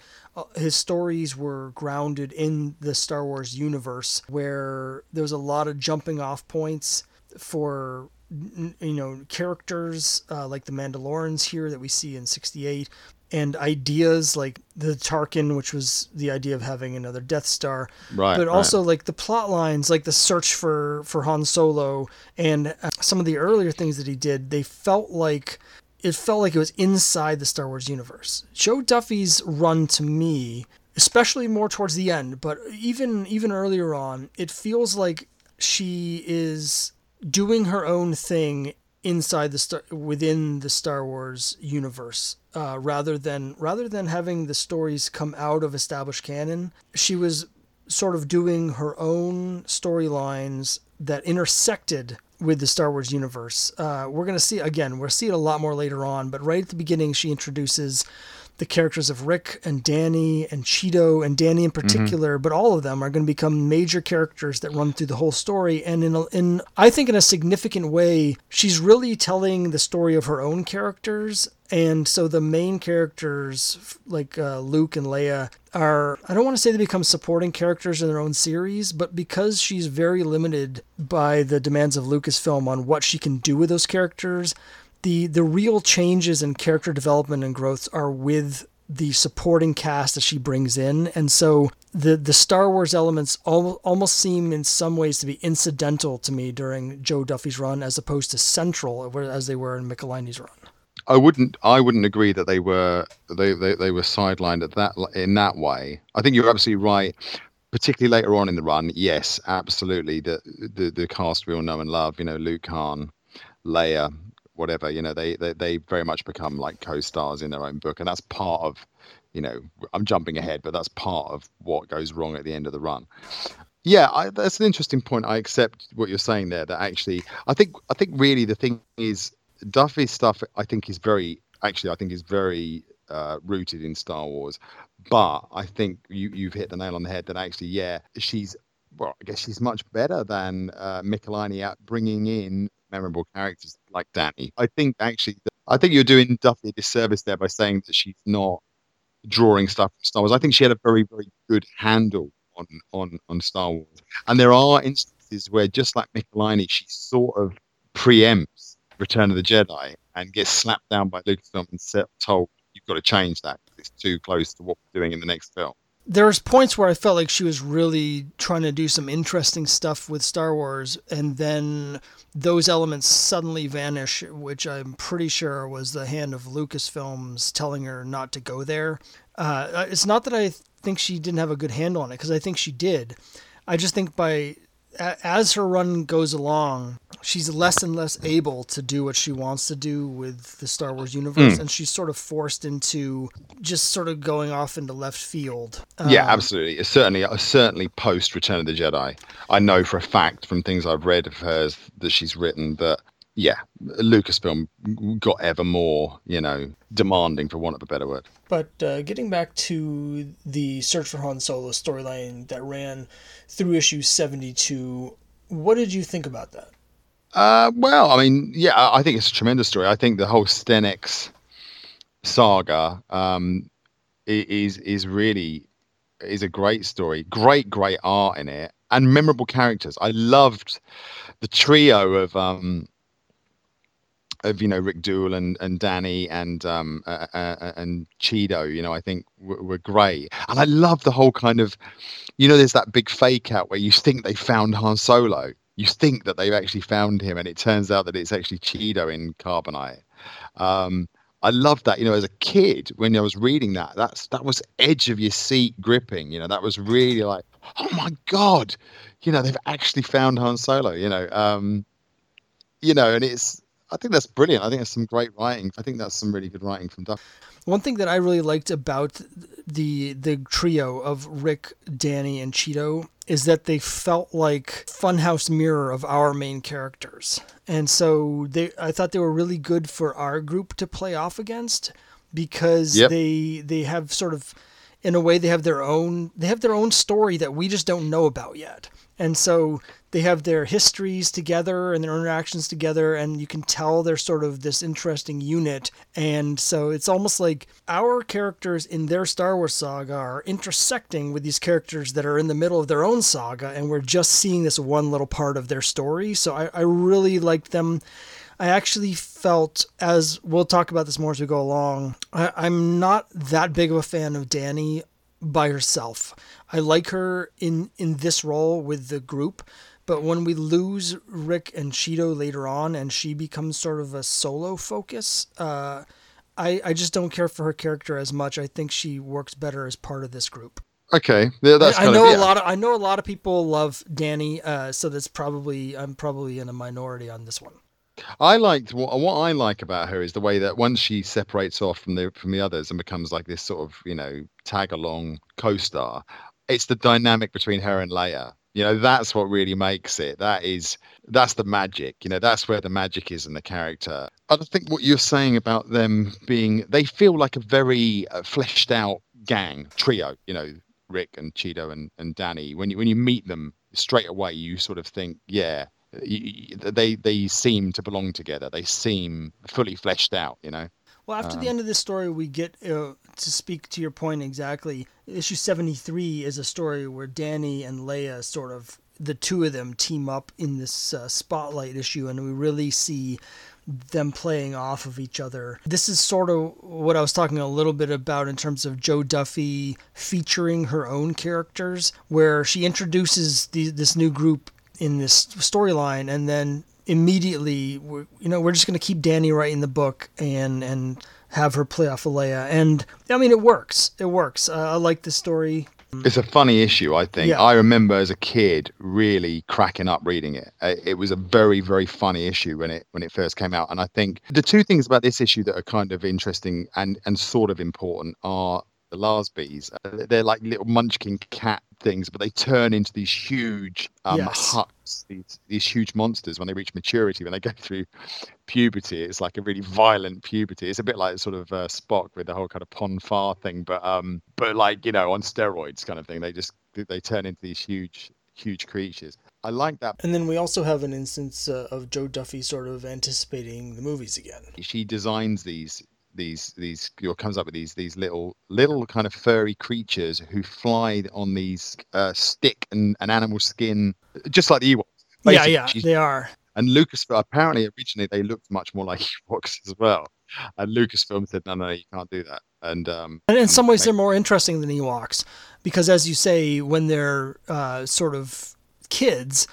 his stories were grounded in the Star Wars universe, where there was a lot of jumping off points for you know characters uh, like the Mandalorians here that we see in '68, and ideas like the Tarkin, which was the idea of having another Death Star,
Right,
but
right.
also like the plot lines, like the search for for Han Solo, and uh, some of the earlier things that he did, they felt like it felt like it was inside the Star Wars universe. Jo Duffy's run to me, especially more towards the end, but even even earlier on, it feels like she is doing her own thing inside the star within the Star Wars universe uh, rather than rather than having the stories come out of established canon she was sort of doing her own storylines that intersected with the Star Wars universe. Uh, we're going to see, again, we'll see it a lot more later on, but right at the beginning, she introduces the characters of Rick and Dani and Chihdo and Dani in particular, mm-hmm. but all of them are going to become major characters that run through the whole story. And in, a, in I think in a significant way, she's really telling the story of her own characters. And so the main characters, like uh, Luke and Leia, are, I don't want to say they become supporting characters in their own series, but because she's very limited by the demands of Lucasfilm on what she can do with those characters, the the real changes in character development and growth are with the supporting cast that she brings in and so the the Star Wars elements al- almost seem in some ways to be incidental to me during Jo Duffy's run as opposed to central as they were in Michelinie's run.
I wouldn't I wouldn't agree that they were they, they, they were sidelined at that in that way. I think you're absolutely right. Particularly later on in the run, yes, absolutely. The the, the cast we all know and love, you know, Luke Han, Leia, whatever you know they, they they very much become like co-stars in their own book and that's part of you know i'm jumping ahead but that's part of what goes wrong at the end of the run. Yeah I, that's an interesting point. I accept what you're saying there that actually i think i think really the thing is duffy's stuff i think is very actually i think is very uh, rooted in star wars but i think you you've hit the nail on the head that actually yeah she's well, I guess she's much better than uh, Michelinie at bringing in memorable characters like Dani. I think actually, I think you're doing Duffy a disservice there by saying that she's not drawing stuff from Star Wars. I think she had a very, very good handle on on on Star Wars, and there are instances where, just like Michelinie, she sort of preempts Return of the Jedi and gets slapped down by Lucasfilm and told you've got to change that. It's too close to what we're doing in the next film
there's points where I felt like she was really trying to do some interesting stuff with Star Wars, and then those elements suddenly vanish, which I'm pretty sure was the hand of Lucasfilms telling her not to go there. Uh, it's not that I think she didn't have a good handle on it, because I think she did. I just think by as her run goes along, she's less and less able to do what she wants to do with the Star Wars universe, mm. and she's sort of forced into just sort of going off into left field.
Um, yeah, absolutely. It's certainly, uh, certainly post Return of the Jedi. I know for a fact from things I've read of hers that she's written that yeah, Lucasfilm got ever more, you know, demanding for want of a better word.
But uh, getting back to the Search for Han Solo storyline that ran through issue 72, what did you think about that?
Uh, well, I mean, yeah, I think it's a tremendous story. I think the whole Stenex saga um, is is really is a great story. Great, great art in it, and memorable characters. I loved the trio of um, of you know Rik Duel and and Dani and um uh, uh, uh and Chihdo, you know, I think were, were, great, and I love the whole kind of, you know, there's that big fake out where you think they found Han Solo, you think that they've actually found him, and it turns out that it's actually Chihdo in Carbonite. Um, I love that. You know, as a kid, when I was reading that, that's that was edge of your seat gripping. You know, that was really like, oh my god, you know, they've actually found Han Solo. You know, um, you know, and it's I think that's brilliant. I think that's some great writing. I think that's some really good writing from Duff.
One thing that I really liked about the the trio of Rik, Dani, and Chihdo is that they felt like funhouse mirror of our main characters. And so they I thought they were really good for our group to play off against because yep. they they have sort of in a way they have their own they have their own story that we just don't know about yet. And so they have their histories together and their interactions together and you can tell they're sort of this interesting unit and so it's almost like our characters in their star wars saga are intersecting with these characters that are in the middle of their own saga and we're just seeing this one little part of their story so i, I really liked them I actually felt, as we'll talk about this more as we go along, I, I'm not that big of a fan of Dani by herself. I like her in in this role with the group, but when we lose Rik and Chihdo later on, and she becomes sort of a solo focus, uh, I I just don't care for her character as much. I think she works better as part of this group.
Okay, yeah, that's.
I, I know of, yeah. a lot of I know a lot of people love Dani, uh, so that's probably I'm probably in a minority on this one.
I liked what what I like about her is the way that once she separates off from the from the others and becomes like this sort of you know tag along co-star, it's the dynamic between her and Leia. You know, that's what really makes it. That is that's the magic. You know, that's where the magic is in the character. I think what you're saying about them being they feel like a very uh, fleshed out gang trio. You know, Rik and Chihdo and, and Dani. When you when you meet them straight away, you sort of think, yeah, they they seem to belong together. They seem fully fleshed out. You know.
Well, after um, the end of this story, we get uh, to speak to your point exactly. Issue seventy three is a story where Dani and Leia sort of the two of them team up in this uh, spotlight issue, and we really see them playing off of each other. This is sort of what I was talking a little bit about in terms of Jo Duffy featuring her own characters, where she introduces the, this new group in this storyline, and then immediately, you know, we're just going to keep Dani writing the book and and have her play off of Leia, and I mean, it works. It works. Uh, I like the story.
It's a funny issue, I think. Yeah. I remember as a kid really cracking up reading it. Uh, it was a very, very funny issue when it when it first came out. And I think the two things about this issue that are kind of interesting and and sort of important are the Lahsbees. Uh, they're like little munchkin cat things, but they turn into these huge um, yes. huts, these, these huge monsters when they reach maturity, when they go through puberty. It's like a really violent puberty. It's a bit like sort of uh, Spock with the whole kind of Pon farr thing, but um, but like you know on steroids kind of thing. They just they turn into these huge huge creatures. I like that.
And then we also have an instance uh, of Jo Duffy sort of anticipating the movies again.
She designs these these these or comes up with these these little little kind of furry creatures who fly on these uh, stick and, and animal skin, just like the Ewoks.
Basically, yeah, yeah, they are.
And Lucasfilm apparently originally they looked much more like Ewoks as well. And Lucasfilm said, no, no, you can't do that. And um,
and in some ways, they're more interesting than Ewoks because, as you say, when they're uh, sort of kids,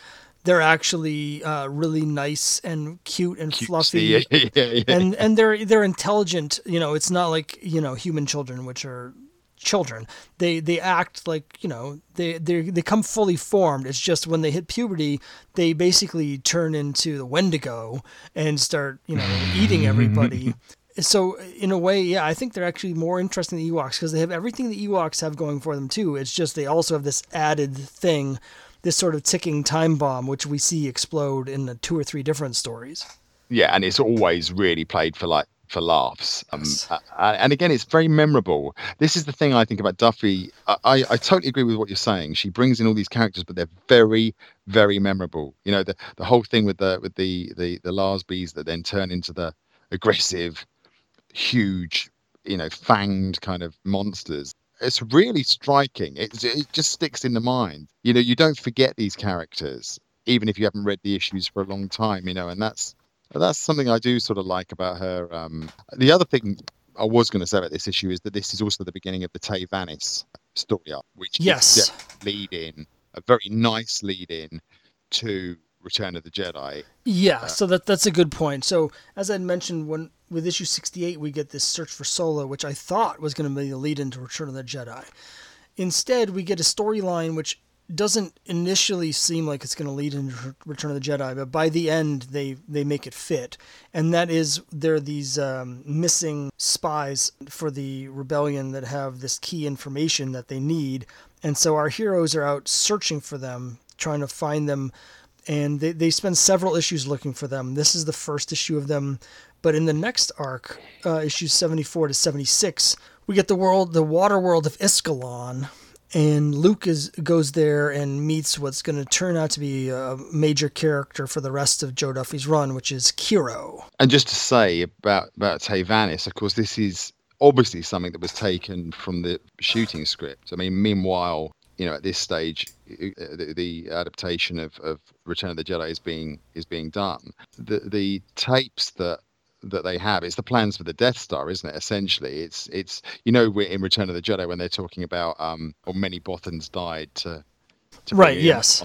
they're actually uh, really nice and cute and Cutesy. fluffy, yeah, yeah, yeah. and and they're they're intelligent. You know, it's not like you know human children, which are children. They they act like you know they they they come fully formed. It's just when they hit puberty, they basically turn into the Wendigo and start you know eating everybody. so in a way, yeah, I think they're actually more interesting than Ewoks because they have everything the Ewoks have going for them too. It's just they also have this added thing this sort of ticking time bomb, which we see explode in the two or three different stories.
Yeah, and it's always really played for like for laughs. Um, yes. and again, it's very memorable. This is the thing I think about Duffy. I, I, I, totally agree with what you're saying. She brings in all these characters, but they're very, very memorable. You know, the the whole thing with the with the the the Lahsbees that then turn into the aggressive, huge, you know, fanged kind of monsters it's really striking. It, it just sticks in the mind. You know, you don't forget these characters, even if you haven't read the issues for a long time. You know, and that's that's something I do sort of like about her. Um, the other thing I was going to say about this issue is that this is also the beginning of the Tay Vanis story arc, which
yes.
is lead in a very nice lead in to Return of the Jedi.
Yeah, uh, so that that's a good point. So as I mentioned when with issue 68, we get this search for Solo, which I thought was going to be the lead into Return of the Jedi. Instead, we get a storyline which doesn't initially seem like it's going to lead into Return of the Jedi, but by the end, they, they make it fit. And that is, there are these um, missing spies for the rebellion that have this key information that they need. And so our heroes are out searching for them, trying to find them and they, they spend several issues looking for them. This is the first issue of them but in the next arc, uh, issues 74 to 76, we get the world, the water world of Iskalon, and Luke is goes there and meets what's going to turn out to be a major character for the rest of Jo Duffy's run, which is Kiro.
And just to say about about Tay Vanis, of course, this is obviously something that was taken from the shooting script. I mean, meanwhile, you know, at this stage, the, the, adaptation of, of Return of the Jedi is being is being done. The the tapes that that they have. It's the plans for the Death Star, isn't it? Essentially, it's it's you know we're in Return of the Jedi when they're talking about um or many Bothans died to,
to right yes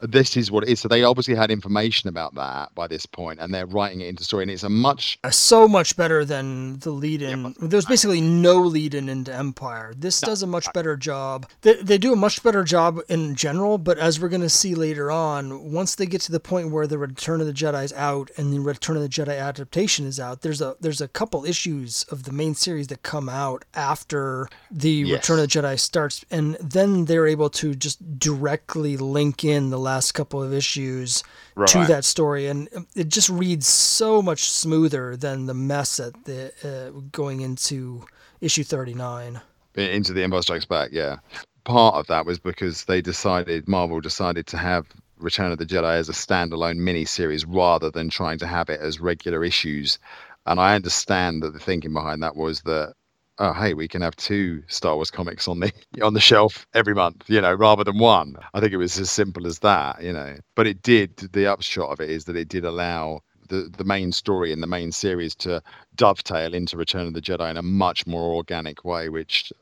this is what it is. So they obviously had information about that by this point, and they're writing it into story, and it's a much
uh, so much better than the lead in. Yeah, There's basically no lead in into Empire. This no, does a much better job. They, they do a much better job in general, but as we're going to see later on, once they get to the point where the Return of the Jedi is out and the Return of the Jedi adaptation is out, there's a there's a couple issues of the main series that come out after the yes. Return of the Jedi starts, and then they're able to just directly link in the last couple of issues right. to that story, and it just reads so much smoother than the mess at the uh, going into issue thirty nine.
Into the Empire Strikes Back, yeah. Part of that was because they decided Marvel decided to have Return of the Jedi as a standalone mini series rather than trying to have it as regular issues. And I understand that the thinking behind that was that oh hey we can have two star wars comics on the on the shelf every month you know rather than one i think it was as simple as that you know but it did the upshot of it is that it did allow the the main story and the main series to dovetail into return of the jedi in a much more organic way which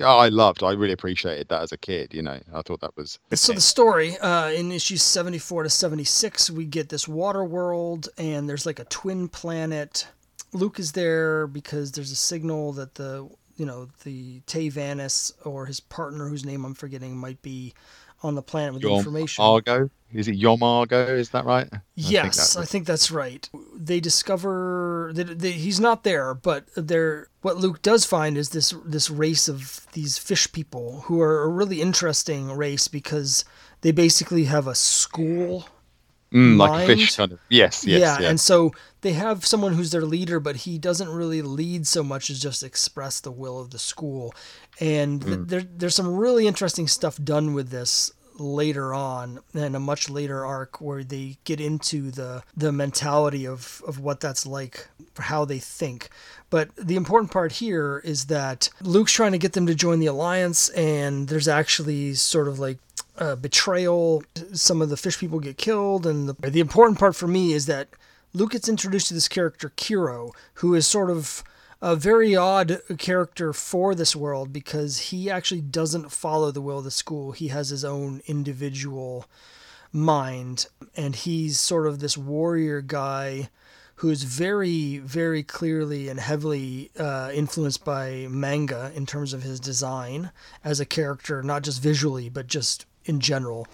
I loved. I really appreciated that as a kid. You know, I thought that was.
So the story uh, in issues seventy four to seventy six, we get this water world, and there's like a twin planet Luke is there because there's a signal that the you know the Tay Vanis or his partner, whose name I'm forgetting, might be on the planet with Yom information.
Argo is it Yom Argo? Is that right? I
yes, think I think that's right. They discover that he's not there, but they're what Luke does find is this this race of these fish people who are a really interesting race because they basically have a school
Mm, like fish kind of. Yes, yes.
Yeah, yeah, and so they have someone who's their leader, but he doesn't really lead so much as just express the will of the school. And mm. there, there's some really interesting stuff done with this later on in a much later arc where they get into the the mentality of of what that's like for how they think but the important part here is that Luke's trying to get them to join the alliance and there's actually sort of like uh, betrayal. Some of the fish people get killed, and the, the important part for me is that Luke gets introduced to this character Kiro, who is sort of a very odd character for this world because he actually doesn't follow the will of the school. He has his own individual mind, and he's sort of this warrior guy who's very, very clearly and heavily uh, influenced by manga in terms of his design as a character, not just visually, but just in general.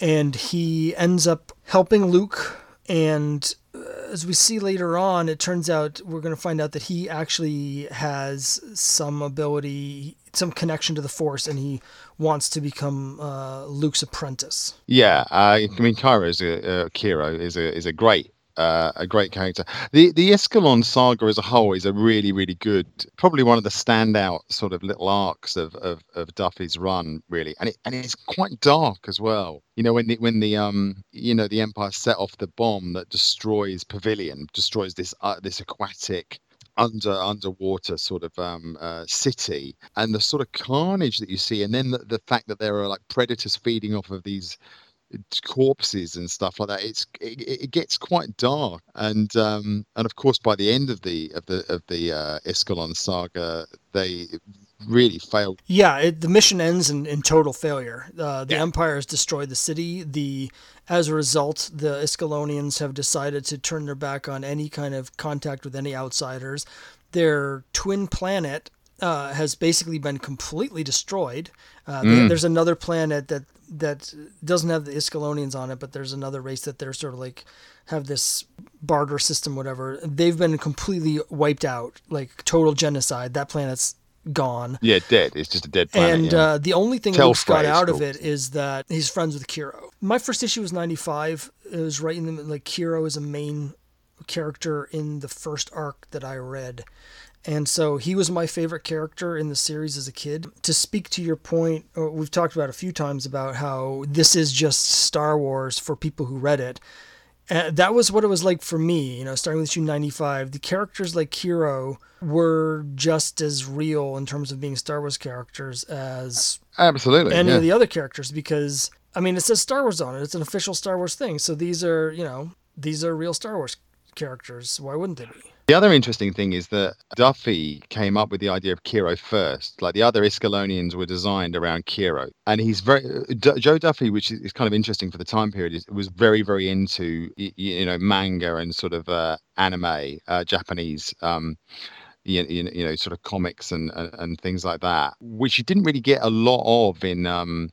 And he ends up helping Luke. And uh, as we see later on, it turns out we're going to find out that he actually has some ability, some connection to the Force, and he wants to become uh, Luke's apprentice.
Yeah, uh, I mean, Cairo is a uh, Kiro is a is a great uh, a great character. The the Iskalon saga as a whole is a really really good, probably one of the standout sort of little arcs of, of, of Duffy's run, really, and it and it's quite dark as well. You know when the when the um you know the Empire set off the bomb that destroys Pavilion, destroys this uh, this aquatic under underwater sort of um, uh, city and the sort of carnage that you see and then the, the fact that there are like predators feeding off of these corpses and stuff like that. It's it, it gets quite dark, and um, and of course by the end of the of the of the uh, Iskalon saga, they really failed.
Yeah, it, the mission ends in, in total failure. Uh, the yeah. Empire has destroyed the city. The as a result, the Iskalonians have decided to turn their back on any kind of contact with any outsiders. Their twin planet uh, has basically been completely destroyed. Uh, mm. There's another planet that that doesn't have the Iskalonians on it, but there's another race that they're sort of like have this barter system, whatever. They've been completely wiped out, like total genocide. That planet's gone.
Yeah, dead. It's just a dead planet.
And
yeah.
uh, the only thing Tell Luke's got out of it is that he's friends with Kiro. My first issue was 95. It was right in the like Kiro is a main character in the first arc that I read. And so he was my favorite character in the series as a kid. To speak to your point, uh, we've talked about a few times about how this is just Star Wars for people who read it. And that was what it was like for me, you know, starting with issue 95. The characters like Kiro were just as real in terms of being Star Wars characters as
absolutely
any
yeah.
of the other characters because I mean, it says Star Wars on it. It's an official Star Wars thing. So these are, you know, these are real Star Wars characters. Why wouldn't they be?
The other interesting thing is that Duffy came up with the idea of Kiro first. Like the other Iskalonians were designed around Kiro, and he's very D- Jo Duffy, which is, kind of interesting for the time period. Is, was very very into you, you know manga and sort of uh, anime, uh, Japanese. Um, you, you know, sort of comics and, and, and things like that, which you didn't really get a lot of in um,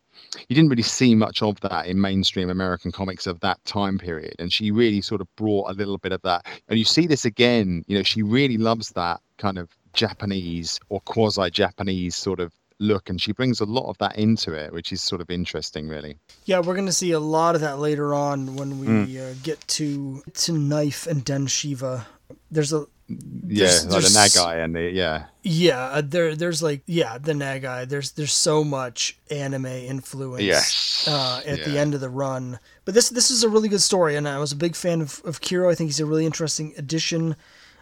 you didn't really see much of that in mainstream American comics of that time period. And she really sort of brought a little bit of that. And you see this again, you know, she really loves that kind of Japanese or quasi Japanese sort of look and she brings a lot of that into it which is sort of interesting really
yeah we're going to see a lot of that later on when we mm. uh, get to to knife and den shiva there's a
yeah, there's, like there's, the Nagai and the yeah.
Yeah, uh, there there's like yeah the Nagai. There's there's so much anime influence.
Yes.
Uh, at yeah. the end of the run, but this this is a really good story, and I was a big fan of of Kiro. I think he's a really interesting addition.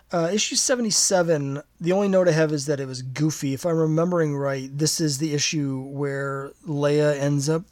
Uh, issue 77, the only note I have is that it was goofy. If I'm remembering right, this is the issue where Leia ends up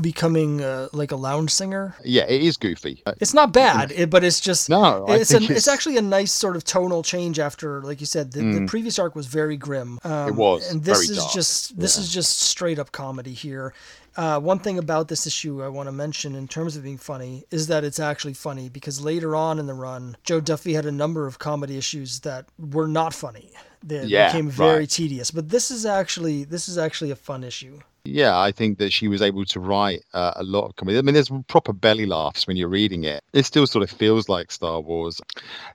becoming uh, like a lounge singer.
Yeah, it is goofy.
Uh, it's not bad, it, but it's just
no.
It's, a, it's, it's actually a nice sort of tonal change after, like you said, the, mm. the previous arc was very grim.
Um, it was,
and this is
dark.
just this yeah. is just straight up comedy here. Uh, one thing about this issue I want to mention in terms of being funny is that it's actually funny because later on in the run, Jo Duffy had a number of comedy issues that were not funny. They yeah, became very right. tedious. But this is actually this is actually a fun issue
yeah, I think that she was able to write uh, a lot of comedy. I mean, there's proper belly laughs when you're reading it. It still sort of feels like Star Wars.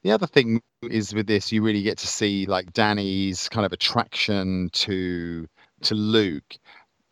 The other thing is with this, you really get to see like Dani's kind of attraction to to Luke,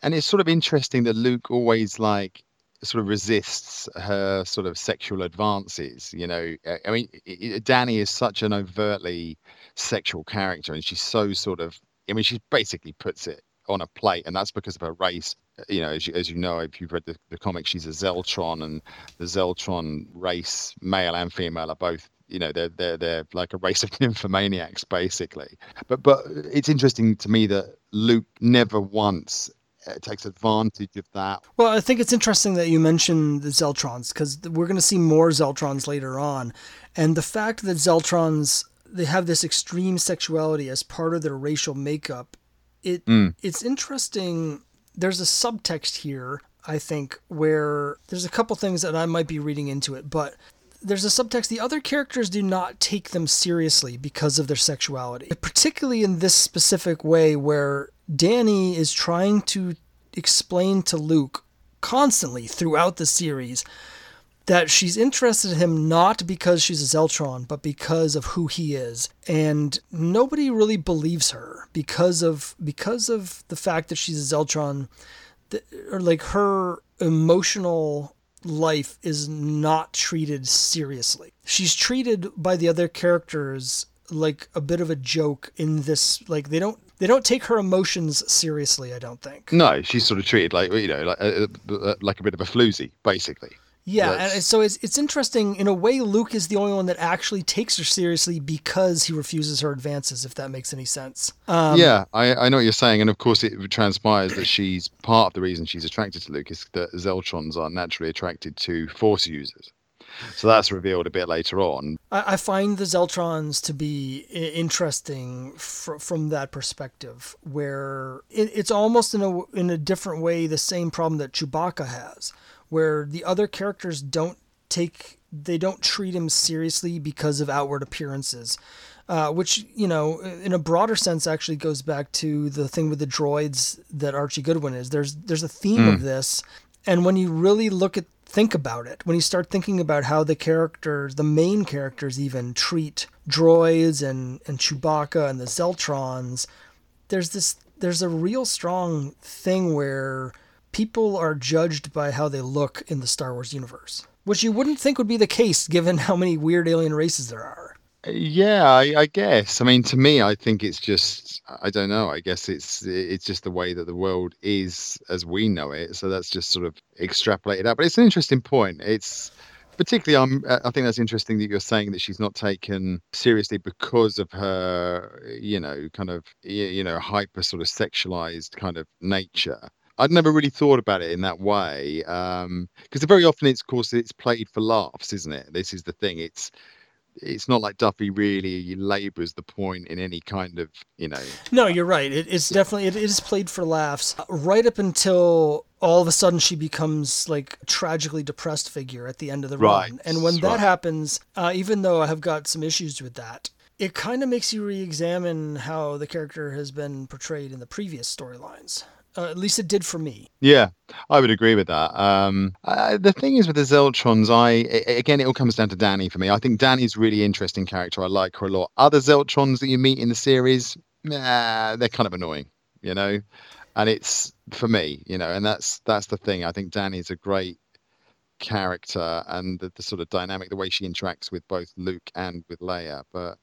and it's sort of interesting that Luke always like sort of resists her sort of sexual advances. You know, I mean, Dani is such an overtly sexual character, and she's so sort of. I mean, she basically puts it on a plate, and that's because of her race. You know, as you, as you know, if you've read the, the comic, she's a Zeltron, and the Zeltron race, male and female, are both you know they're they're they're like a race of nymphomaniacs basically. But but it's interesting to me that luke never once uh, takes advantage of that.
Well i think it's interesting that you mentioned the zeltrons because we're going to see more zeltrons later on. And the fact that zeltrons they have this extreme sexuality as part of their racial makeup it mm. it's interesting. There's a subtext here, I think, where there's a couple things that I might be reading into it, but there's a subtext. The other characters do not take them seriously because of their sexuality, particularly in this specific way where Dani is trying to explain to Luke constantly throughout the series that she's interested in him not because she's a Zeltron, but because of who he is. And nobody really believes her because of because of the fact that she's a Zeltron, or like her emotional life is not treated seriously. She's treated by the other characters like a bit of a joke in this like they don't they don't take her emotions seriously i don't think
no she's sort of treated like you know like uh, uh, like a bit of a floozy basically
yeah, and so it's it's interesting in a way. Luke is the only one that actually takes her seriously because he refuses her advances. If that makes any sense.
Um, yeah, I, I know what you're saying, and of course it transpires that she's part of the reason she's attracted to Luke is that Zeltrons are naturally attracted to Force users. So that's revealed a bit later on.
I, I find the Zeltrons to be interesting fr- from that perspective, where it, it's almost in a in a different way the same problem that Chewbacca has where the other characters don't take they don't treat him seriously because of outward appearances. Uh, which you know, in a broader sense, actually goes back to the thing with the droids that Archie Goodwin is. There's there's a theme mm. of hmm. this, and when you really look at think about it, when you start thinking about how the characters, the main characters, even treat droids and and Chewbacca and the Zeltrons, there's this there's a real strong thing where people are judged by how they look in the Star Wars universe, which you wouldn't think would be the case given how many weird alien races there are.
Yeah, I, I, guess. I mean, to me, I think it's just I don't know. I guess it's it's just the way that the world is as we know it. So that's just sort of extrapolated out. But it's an interesting point. It's particularly um, I'm I think that's interesting that you're saying that she's not taken seriously because of her, you know, kind of you know hyper sort of sexualized kind of nature. I'd never really thought about it in that way because um, very often it's, of course, it's played for laughs, isn't it? This is the thing. It's it's not like Duffy really labours the point in any kind of you know.
No, you're right. It, it's definitely it is played for laughs right up until all of a sudden she becomes like a tragically depressed figure at the end of the
Right,
run. And when that
right.
happens, uh, even though I have got some issues with that, it kind of makes you re-examine how the character has been portrayed in the previous storylines. Uh, at least it did for me.
Yeah, I would agree with that. Um, the thing is with the Zeltrons, I a- again, it all comes down to Dani for me. I think Dani's really interesting character. I like her a lot. Other Zeltrons that you meet in the series, nah, they're kind of annoying, you know. And it's for me, you know, and that's that's the thing. I think Dani's a great character and the, the sort of dynamic, the way she interacts with both Luke and with Leia. But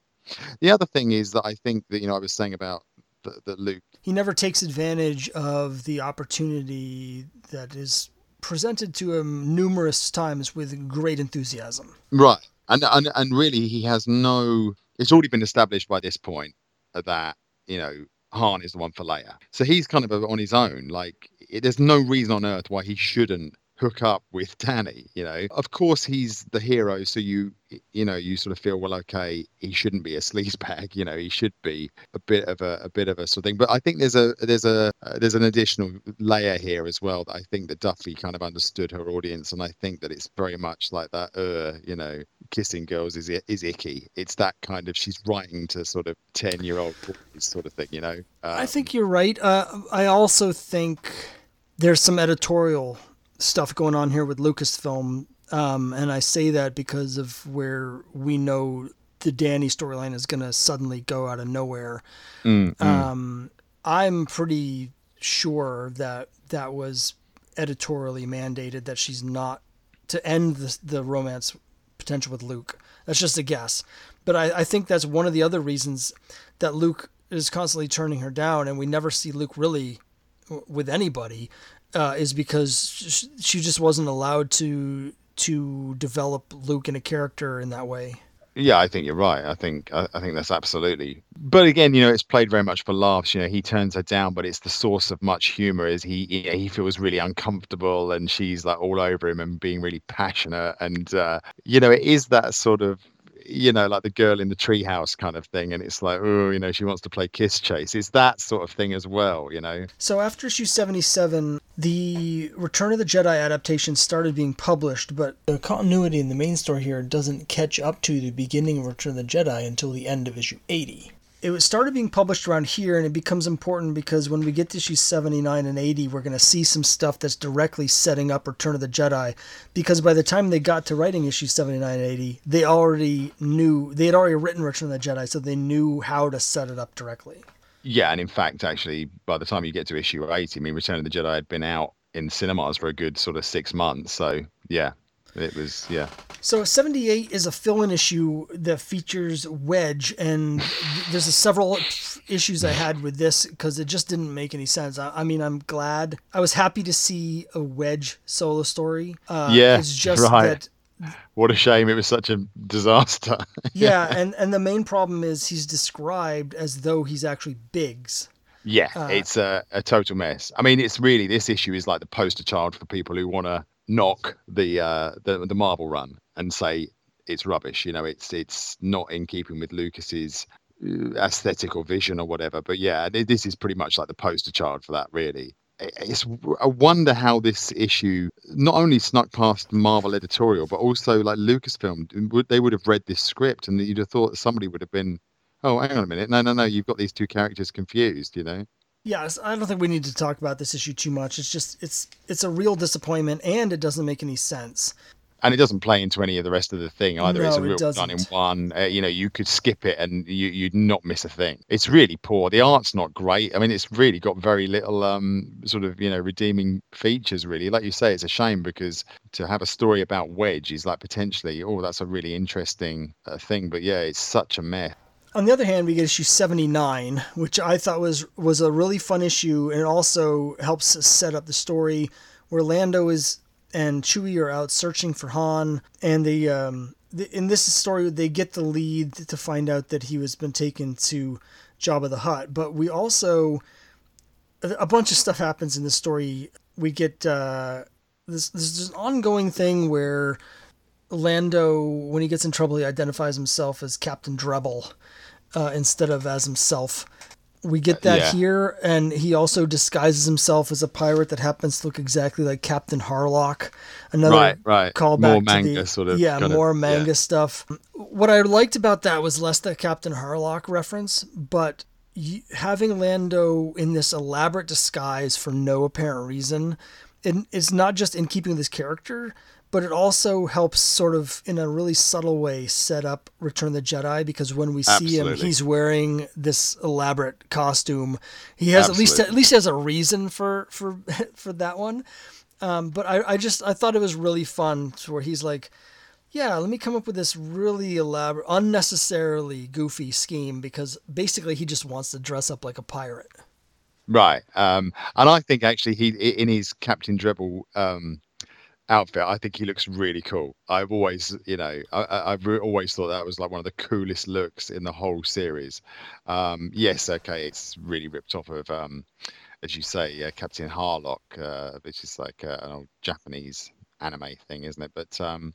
the other thing is that I think that you know I was saying about that, that Luke
He never takes advantage of the opportunity that is presented to him numerous times with great enthusiasm.
Right. And, and and really he has no it's already been established by this point that, you know, Han is the one for Leia. So he's kind of on his own. Like it, there's no reason on earth why he shouldn't hook up with Dani, you know. Of course he's the hero, so you you know, you sort of feel, well, okay, he shouldn't be a sleazebag, you know, he should be a bit of a, a bit of a sort of thing. But I think there's a there's a uh, there's an additional layer here as well that I think that Duffy kind of understood her audience, and I think that it's very much like that, uh, you know, kissing girls is is icky. It's that kind of she's writing to sort of ten year old boys sort of thing, you know.
I
Um,
think you're right. Uh, I also think there's some editorial stuff going on here with Lucasfilm, um, and I say that because of where we know the Dani storyline is going to suddenly go out of nowhere.
mm, mm.
Um, I'm pretty sure that that was editorially mandated that she's not to end the, the romance potential with Luke. That's just a guess, but I, I think that's one of the other reasons that Luke is constantly turning her down, and we never see Luke really w- with anybody, uh, is because she just wasn't allowed to to develop Luke in a character in that way.
Yeah, I think you're right. I think I, I think that's absolutely. But again, you know, it's played very much for laughs. You know, he turns her down, but it's the source of much humor. Is he? He feels really uncomfortable, and she's like all over him and being really passionate. And uh, you know, it is that sort of, you know, like the girl in the treehouse kind of thing. And it's like, oh, you know, she wants to play kiss chase. It's that sort of thing as well. You know.
So after issue 77, the Return of the Jedi adaptation started being published, but the continuity in the main story here doesn't catch up to the beginning of Return of the Jedi until the end of issue 80. It was started being published around here, and it becomes important because when we get to issues 79 and 80, we're going to see some stuff that's directly setting up Return of the Jedi. Because by the time they got to writing issues 79 and 80, they already knew, they had already written Return of the Jedi, so they knew how to set it up directly.
Yeah, and in fact, actually, by the time you get to issue 80, I mean, Return of the Jedi had been out in cinemas for a good sort of six months. So yeah, it was yeah.
So 78 is a fill-in issue that features Wedge, and there's a several issues I had with this because it just didn't make any sense. I, I mean, I'm glad. I was happy to see a Wedge solo story. Uh,
Yeah,
it's just
right.
that
What a shame! It was such a disaster.
yeah, and and the main problem is he's described as though he's actually Biggs.
Yeah,
Uh,
it's a, a total mess. I mean, it's really this issue is like the poster child for people who want to knock the uh, the the Marvel run and say it's rubbish. You know, it's it's not in keeping with Lucas's uh, aesthetic or vision or whatever. But yeah, this is pretty much like the poster child for that. Really, it's I wonder how this issue not only snuck past Marvel editorial, but also like Lucasfilm. They would have read this script and you'd have thought somebody would have been. Oh, hang on a minute. No, no, no. You've got these two characters confused, you know?
Yes, I don't think we need to talk about this issue too much. It's just it's it's a real disappointment, and it doesn't make any sense.
and it doesn't play into any of the rest of the thing either. it's a
No, it
real done in one. Uh, you know, you could skip it and you you'd not miss a thing. It's really poor. The art's not great. I mean, it's really got very little um sort of you know redeeming features. Really, like you say, it's a shame because to have a story about Wedge is like potentially oh that's a really interesting uh, thing. But yeah, it's such a mess.
On the other hand, we get issue 79, which I thought was was a really fun issue, and it also helps us set up the story where Lando is and Chewie are out searching for Han, and they um, the, in this story they get the lead to find out that he was been taken to Jabba the Hutt. But we also a bunch of stuff happens in the story. We get uh, this this is an ongoing thing where Lando, when he gets in trouble, he identifies himself as Captain Drebble uh, instead of as himself. We get that
Yeah.
here, and he also disguises himself as a pirate that happens to look exactly like Captain Harlock. Another
Right, right.
callback
More
to
manga
the,
sort of.
yeah,
kind of-
more
yeah.
manga stuff. What I liked about that was less the Captain Harlock reference, but having Lando in this elaborate disguise for no apparent reason, it's not just in keeping with his character, but it also helps sort of in a really subtle way set up Return of the Jedi because when we see him, he's wearing this elaborate costume. He has at least at least has a reason for for for that one. Um, but I, I just I thought it was really fun to where he's like, yeah, let me come up with this really elaborate, unnecessarily goofy scheme because basically he just wants to dress up like a pirate.
Right. Um, and I think actually he in his Captain Drebble um, outfit, I think he looks really cool. I've always, you know, I, re- always thought that was like one of the coolest looks in the whole series. Um, yes, okay, it's really ripped off of, um, as you say, uh, Captain Harlock, uh, which is like uh, an old Japanese anime thing, isn't it? But um,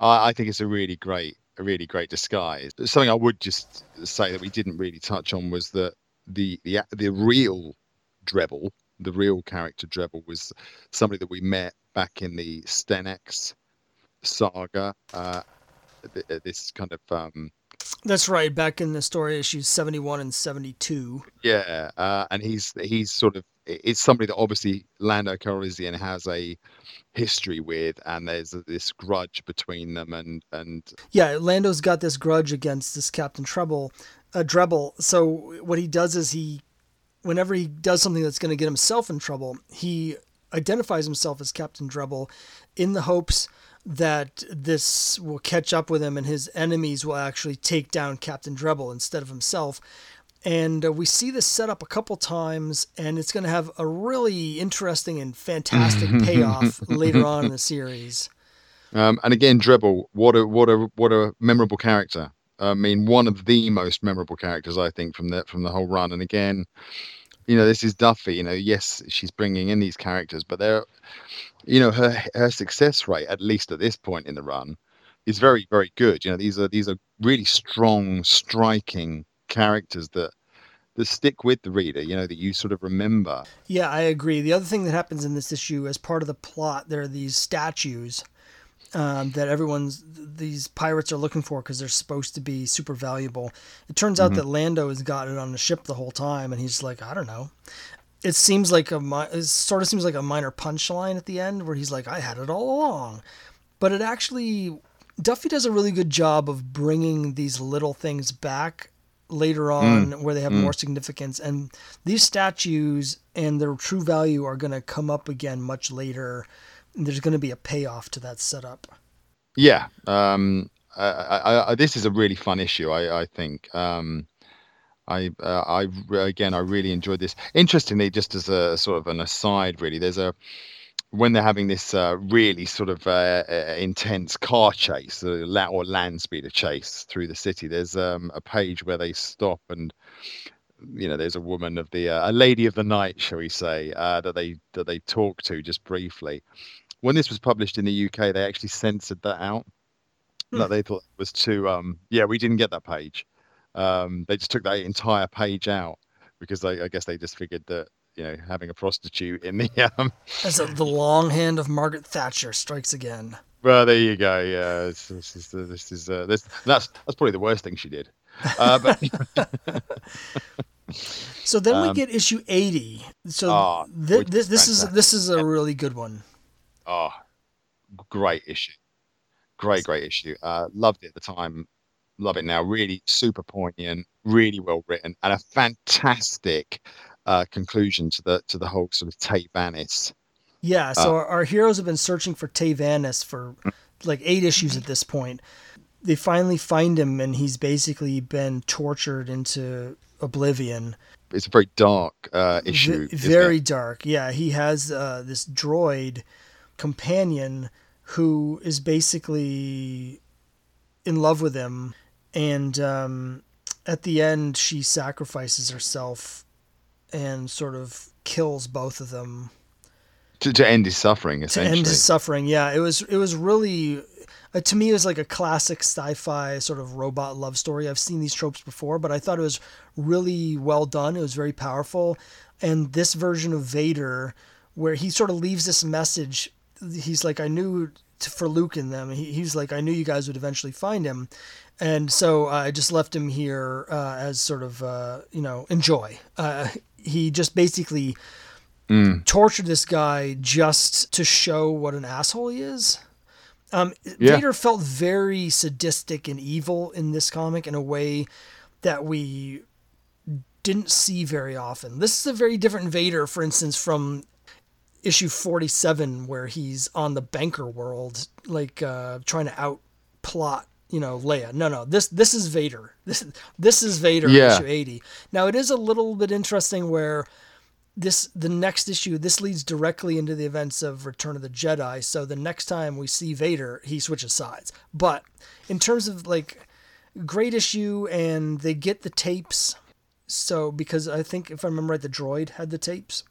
I, I think it's a really great, a really great disguise. But something I would just say that we didn't really touch on was that the the the real Drebble, the real character Drebble, was somebody that we met back in the Stenex saga. Uh, th- uh, this kind of um,
That's right. Back in the story issues seventy one and seventy two.
yeah, uh, and he's he's sort of it's somebody that obviously Lando Calrissian has a history with, and there's this grudge between them, and and
Yeah, Lando's got this grudge against this Captain Treble, uh, Drebble. So what he does is he, whenever he does something that's going to get himself in trouble, he identifies himself as Captain Drebble, in the hopes that this will catch up with him and his enemies will actually take down Captain Drebble instead of himself. And uh, we see this set up a couple times, and it's going to have a really interesting and fantastic payoff later on in the series.
Um, and again, Drebble, what a what a what a memorable character. I mean, one of the most memorable characters I think from the from the whole run. And again, you know, this is Duffy. You know, yes, she's bringing in these characters, but they're, you know, her her success rate, at least at this point in the run, is very very good. You know, these are these are really strong, striking characters that that stick with the reader. You know, that you sort of remember.
Yeah, I agree. The other thing that happens in this issue, as part of the plot, there are these statues um, that everyone's these pirates are looking for because they're supposed to be super valuable. It turns out mm-hmm. that Lando has got it on the ship the whole time, and he's like, I don't know. It seems like a mi- it sort of seems like a minor punchline at the end where he's like, I had it all along, but it actually Duffy does a really good job of bringing these little things back later mm. on where they have mm. more significance and these statues and their true value are going to come up again much later there's going to be a payoff to that setup
Yeah. Um, I, I, I, this is a really fun issue. I, think. Um, I, uh, I again, I really enjoyed this. Interestingly, just as a sort of an aside, really, there's a when they're having this uh, really sort of uh, uh, intense car chase, or land speeder chase through the city. There's um, a page where they stop and you know there's a woman of the uh, a lady of the night, shall we say, uh, that they that they talk to just briefly. When this was published in the UK, they actually censored that out.
Hmm.
That they thought it was too. Um, yeah, we didn't get that page. Um, they just took that entire page out because they, I guess they just figured that you know having a prostitute in the um,
as a, the long hand of margaret thatcher strikes again
well there you go yeah this, this is this is uh, this that's that's probably the worst thing she did uh, but
so then we
Um,
get issue 80 so thi-
which
this,
is
this is this is a really good one
oh great issue great great issue uh loved it at the time love it now really super poignant really well written and a fantastic uh conclusion to the to the whole sort of Tay Vanis
Yeah,
Uh,
so our, our heroes have been searching for Tay Vanis for like eight issues at this point. They finally find him, and he's basically been tortured into oblivion.
it's a very dark uh issue
V- very dark. Yeah, he has uh, this droid companion who is basically in love with him, and um, at the end, she sacrifices herself and sort of kills both of them.
to, to end his suffering
to end his suffering. Yeah, it was it was really uh, to me it was like a classic sci-fi sort of robot love story. I've seen these tropes before, but I thought it was really well done. It was very powerful, and this version of Vader, where he sort of leaves this message, he's like, I knew for Luke and them. He, he's like, I knew you guys would eventually find him. And so uh, I just left him here uh, as sort of, uh, you know, enjoy. Uh, he just basically
Mm.
tortured this guy just to show what an asshole he is. Um,
Yeah.
Vader felt very sadistic and evil in this comic in a way that we didn't see very often. This is a very different Vader, for instance, from issue 47, where he's on the banker world, like uh, trying to outplot, you know, Leia. No, no, this this is Vader. This this is Vader
Yeah.
issue 80. Now it is a little bit interesting where this the next issue this leads directly into the events of Return of the Jedi. So the next time we see Vader, he switches sides. But in terms of like great issue, and they get the tapes. So because I think if I remember right, the droid had the tapes.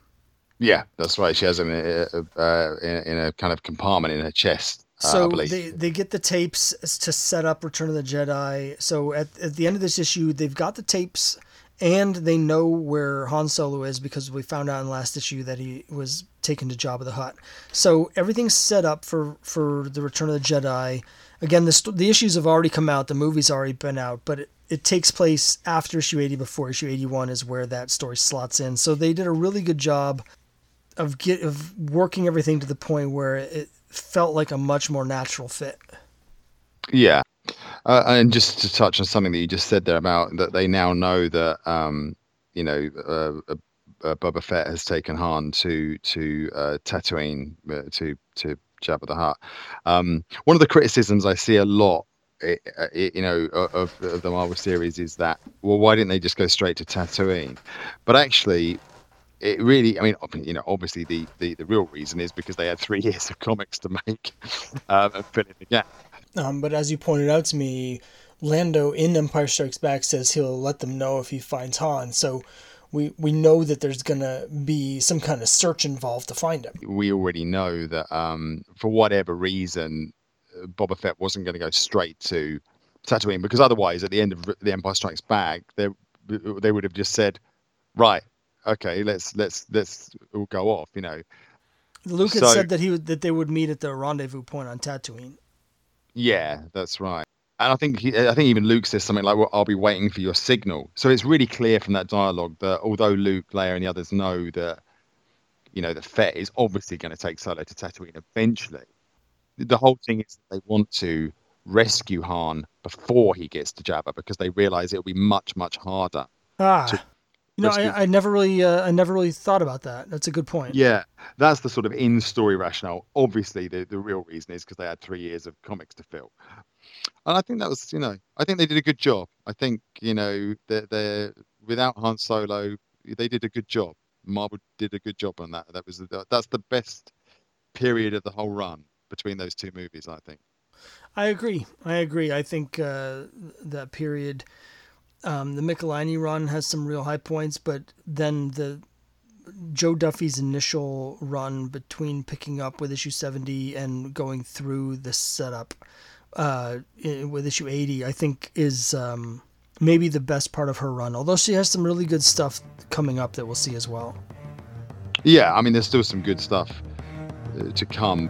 Yeah, that's right. She has them in a, uh, in, in a kind of compartment in her chest. uh,
So
believe.
they, they get the tapes to set up Return of the Jedi. So at, at the end of this issue, they've got the tapes and they know where Han Solo is because we found out in the last issue that he was taken to Jabba the Hutt. So everything's set up for, for the Return of the Jedi. Again, the, st- the issues have already come out, the movie's already been out, but it, it takes place after issue 80 before issue 81 is where that story slots in. So they did a really good job of get of working everything to the point where it felt like a much more natural fit.
Yeah. Uh, and just to touch on something that you just said there about that they now know that um, you know uh, uh, Boba Fett has taken Han to to uh, Tatooine uh, to to Jabba the Hutt. Um, one of the criticisms I see a lot, i i you know, of, of the Marvel series is that well, why didn't they just go straight to Tatooine? But actually, it really, I mean, you know, obviously the the, the real reason is because they had three years of comics to make um, and fill in the gap.
Um, but as you pointed out to me, Lando in Empire Strikes Back says he'll let them know if he finds Han. So we we know that there's gonna be some kind of search involved to find him.
we already know that um, for whatever reason, uh, Boba Fett wasn't going to go straight to Tatooine because otherwise, at the end of The Empire Strikes Back, they they would have just said, "Right, okay, let's let's let's all go off," you know.
Luke had
So-
said that he would, that they would meet at the rendezvous point on Tatooine.
Yeah, that's right. And I think he, I think even Luke says something like, "Well, I'll be waiting for your signal." So it's really clear from that dialogue that although Luke, Leia, and the others know that, you know, the Fett is obviously going to take Solo to Tatooine eventually, the whole thing is that they want to rescue Han before he gets to Jabba because they realize it'll be much much harder.
Ah,
To
you know, I, I never really uh, I never really thought about that. That's a good point.
Yeah, that's the sort of in-story rationale. Obviously, the, the real reason is because they had three years of comics to fill. And I think that was, you know, I think they did a good job. I think, you know, they're, they're without Han Solo, they did a good job. Marvel did a good job on that. That was the, that's the best period of the whole run between those two movies. I think.
I agree. I agree. I think uh, that period, um, the Michelinie run has some real high points, but then the Jo Duffy's initial run between picking up with issue 70 and going through the setup uh, with issue 80, I think is um, maybe the best part of her run. Although she has some really good stuff coming up that we'll see as well.
Yeah, I mean, there's still some good stuff uh, to come.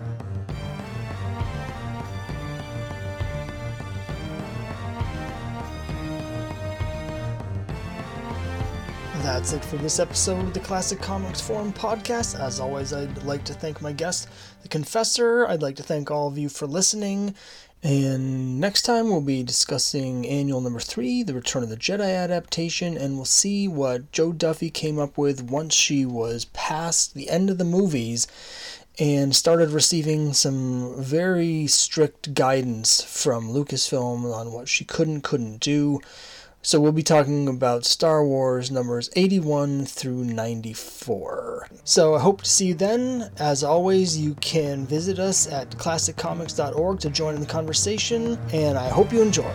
That's it for this episode of the Classic Comics Forum podcast. As always, I'd like to thank my guest, the Confessor. I'd like to thank all of you for listening. And next time we'll be discussing annual number three, the Return of the Jedi adaptation, and we'll see what Jo Duffy came up with once she was past the end of the movies and started receiving some very strict guidance from Lucasfilm on what she could and couldn't do. So we'll be talking about Star Wars numbers 81 through 94. So I hope to see you then. As always, you can visit us at classiccomics.org to join in the conversation, and I hope you enjoy.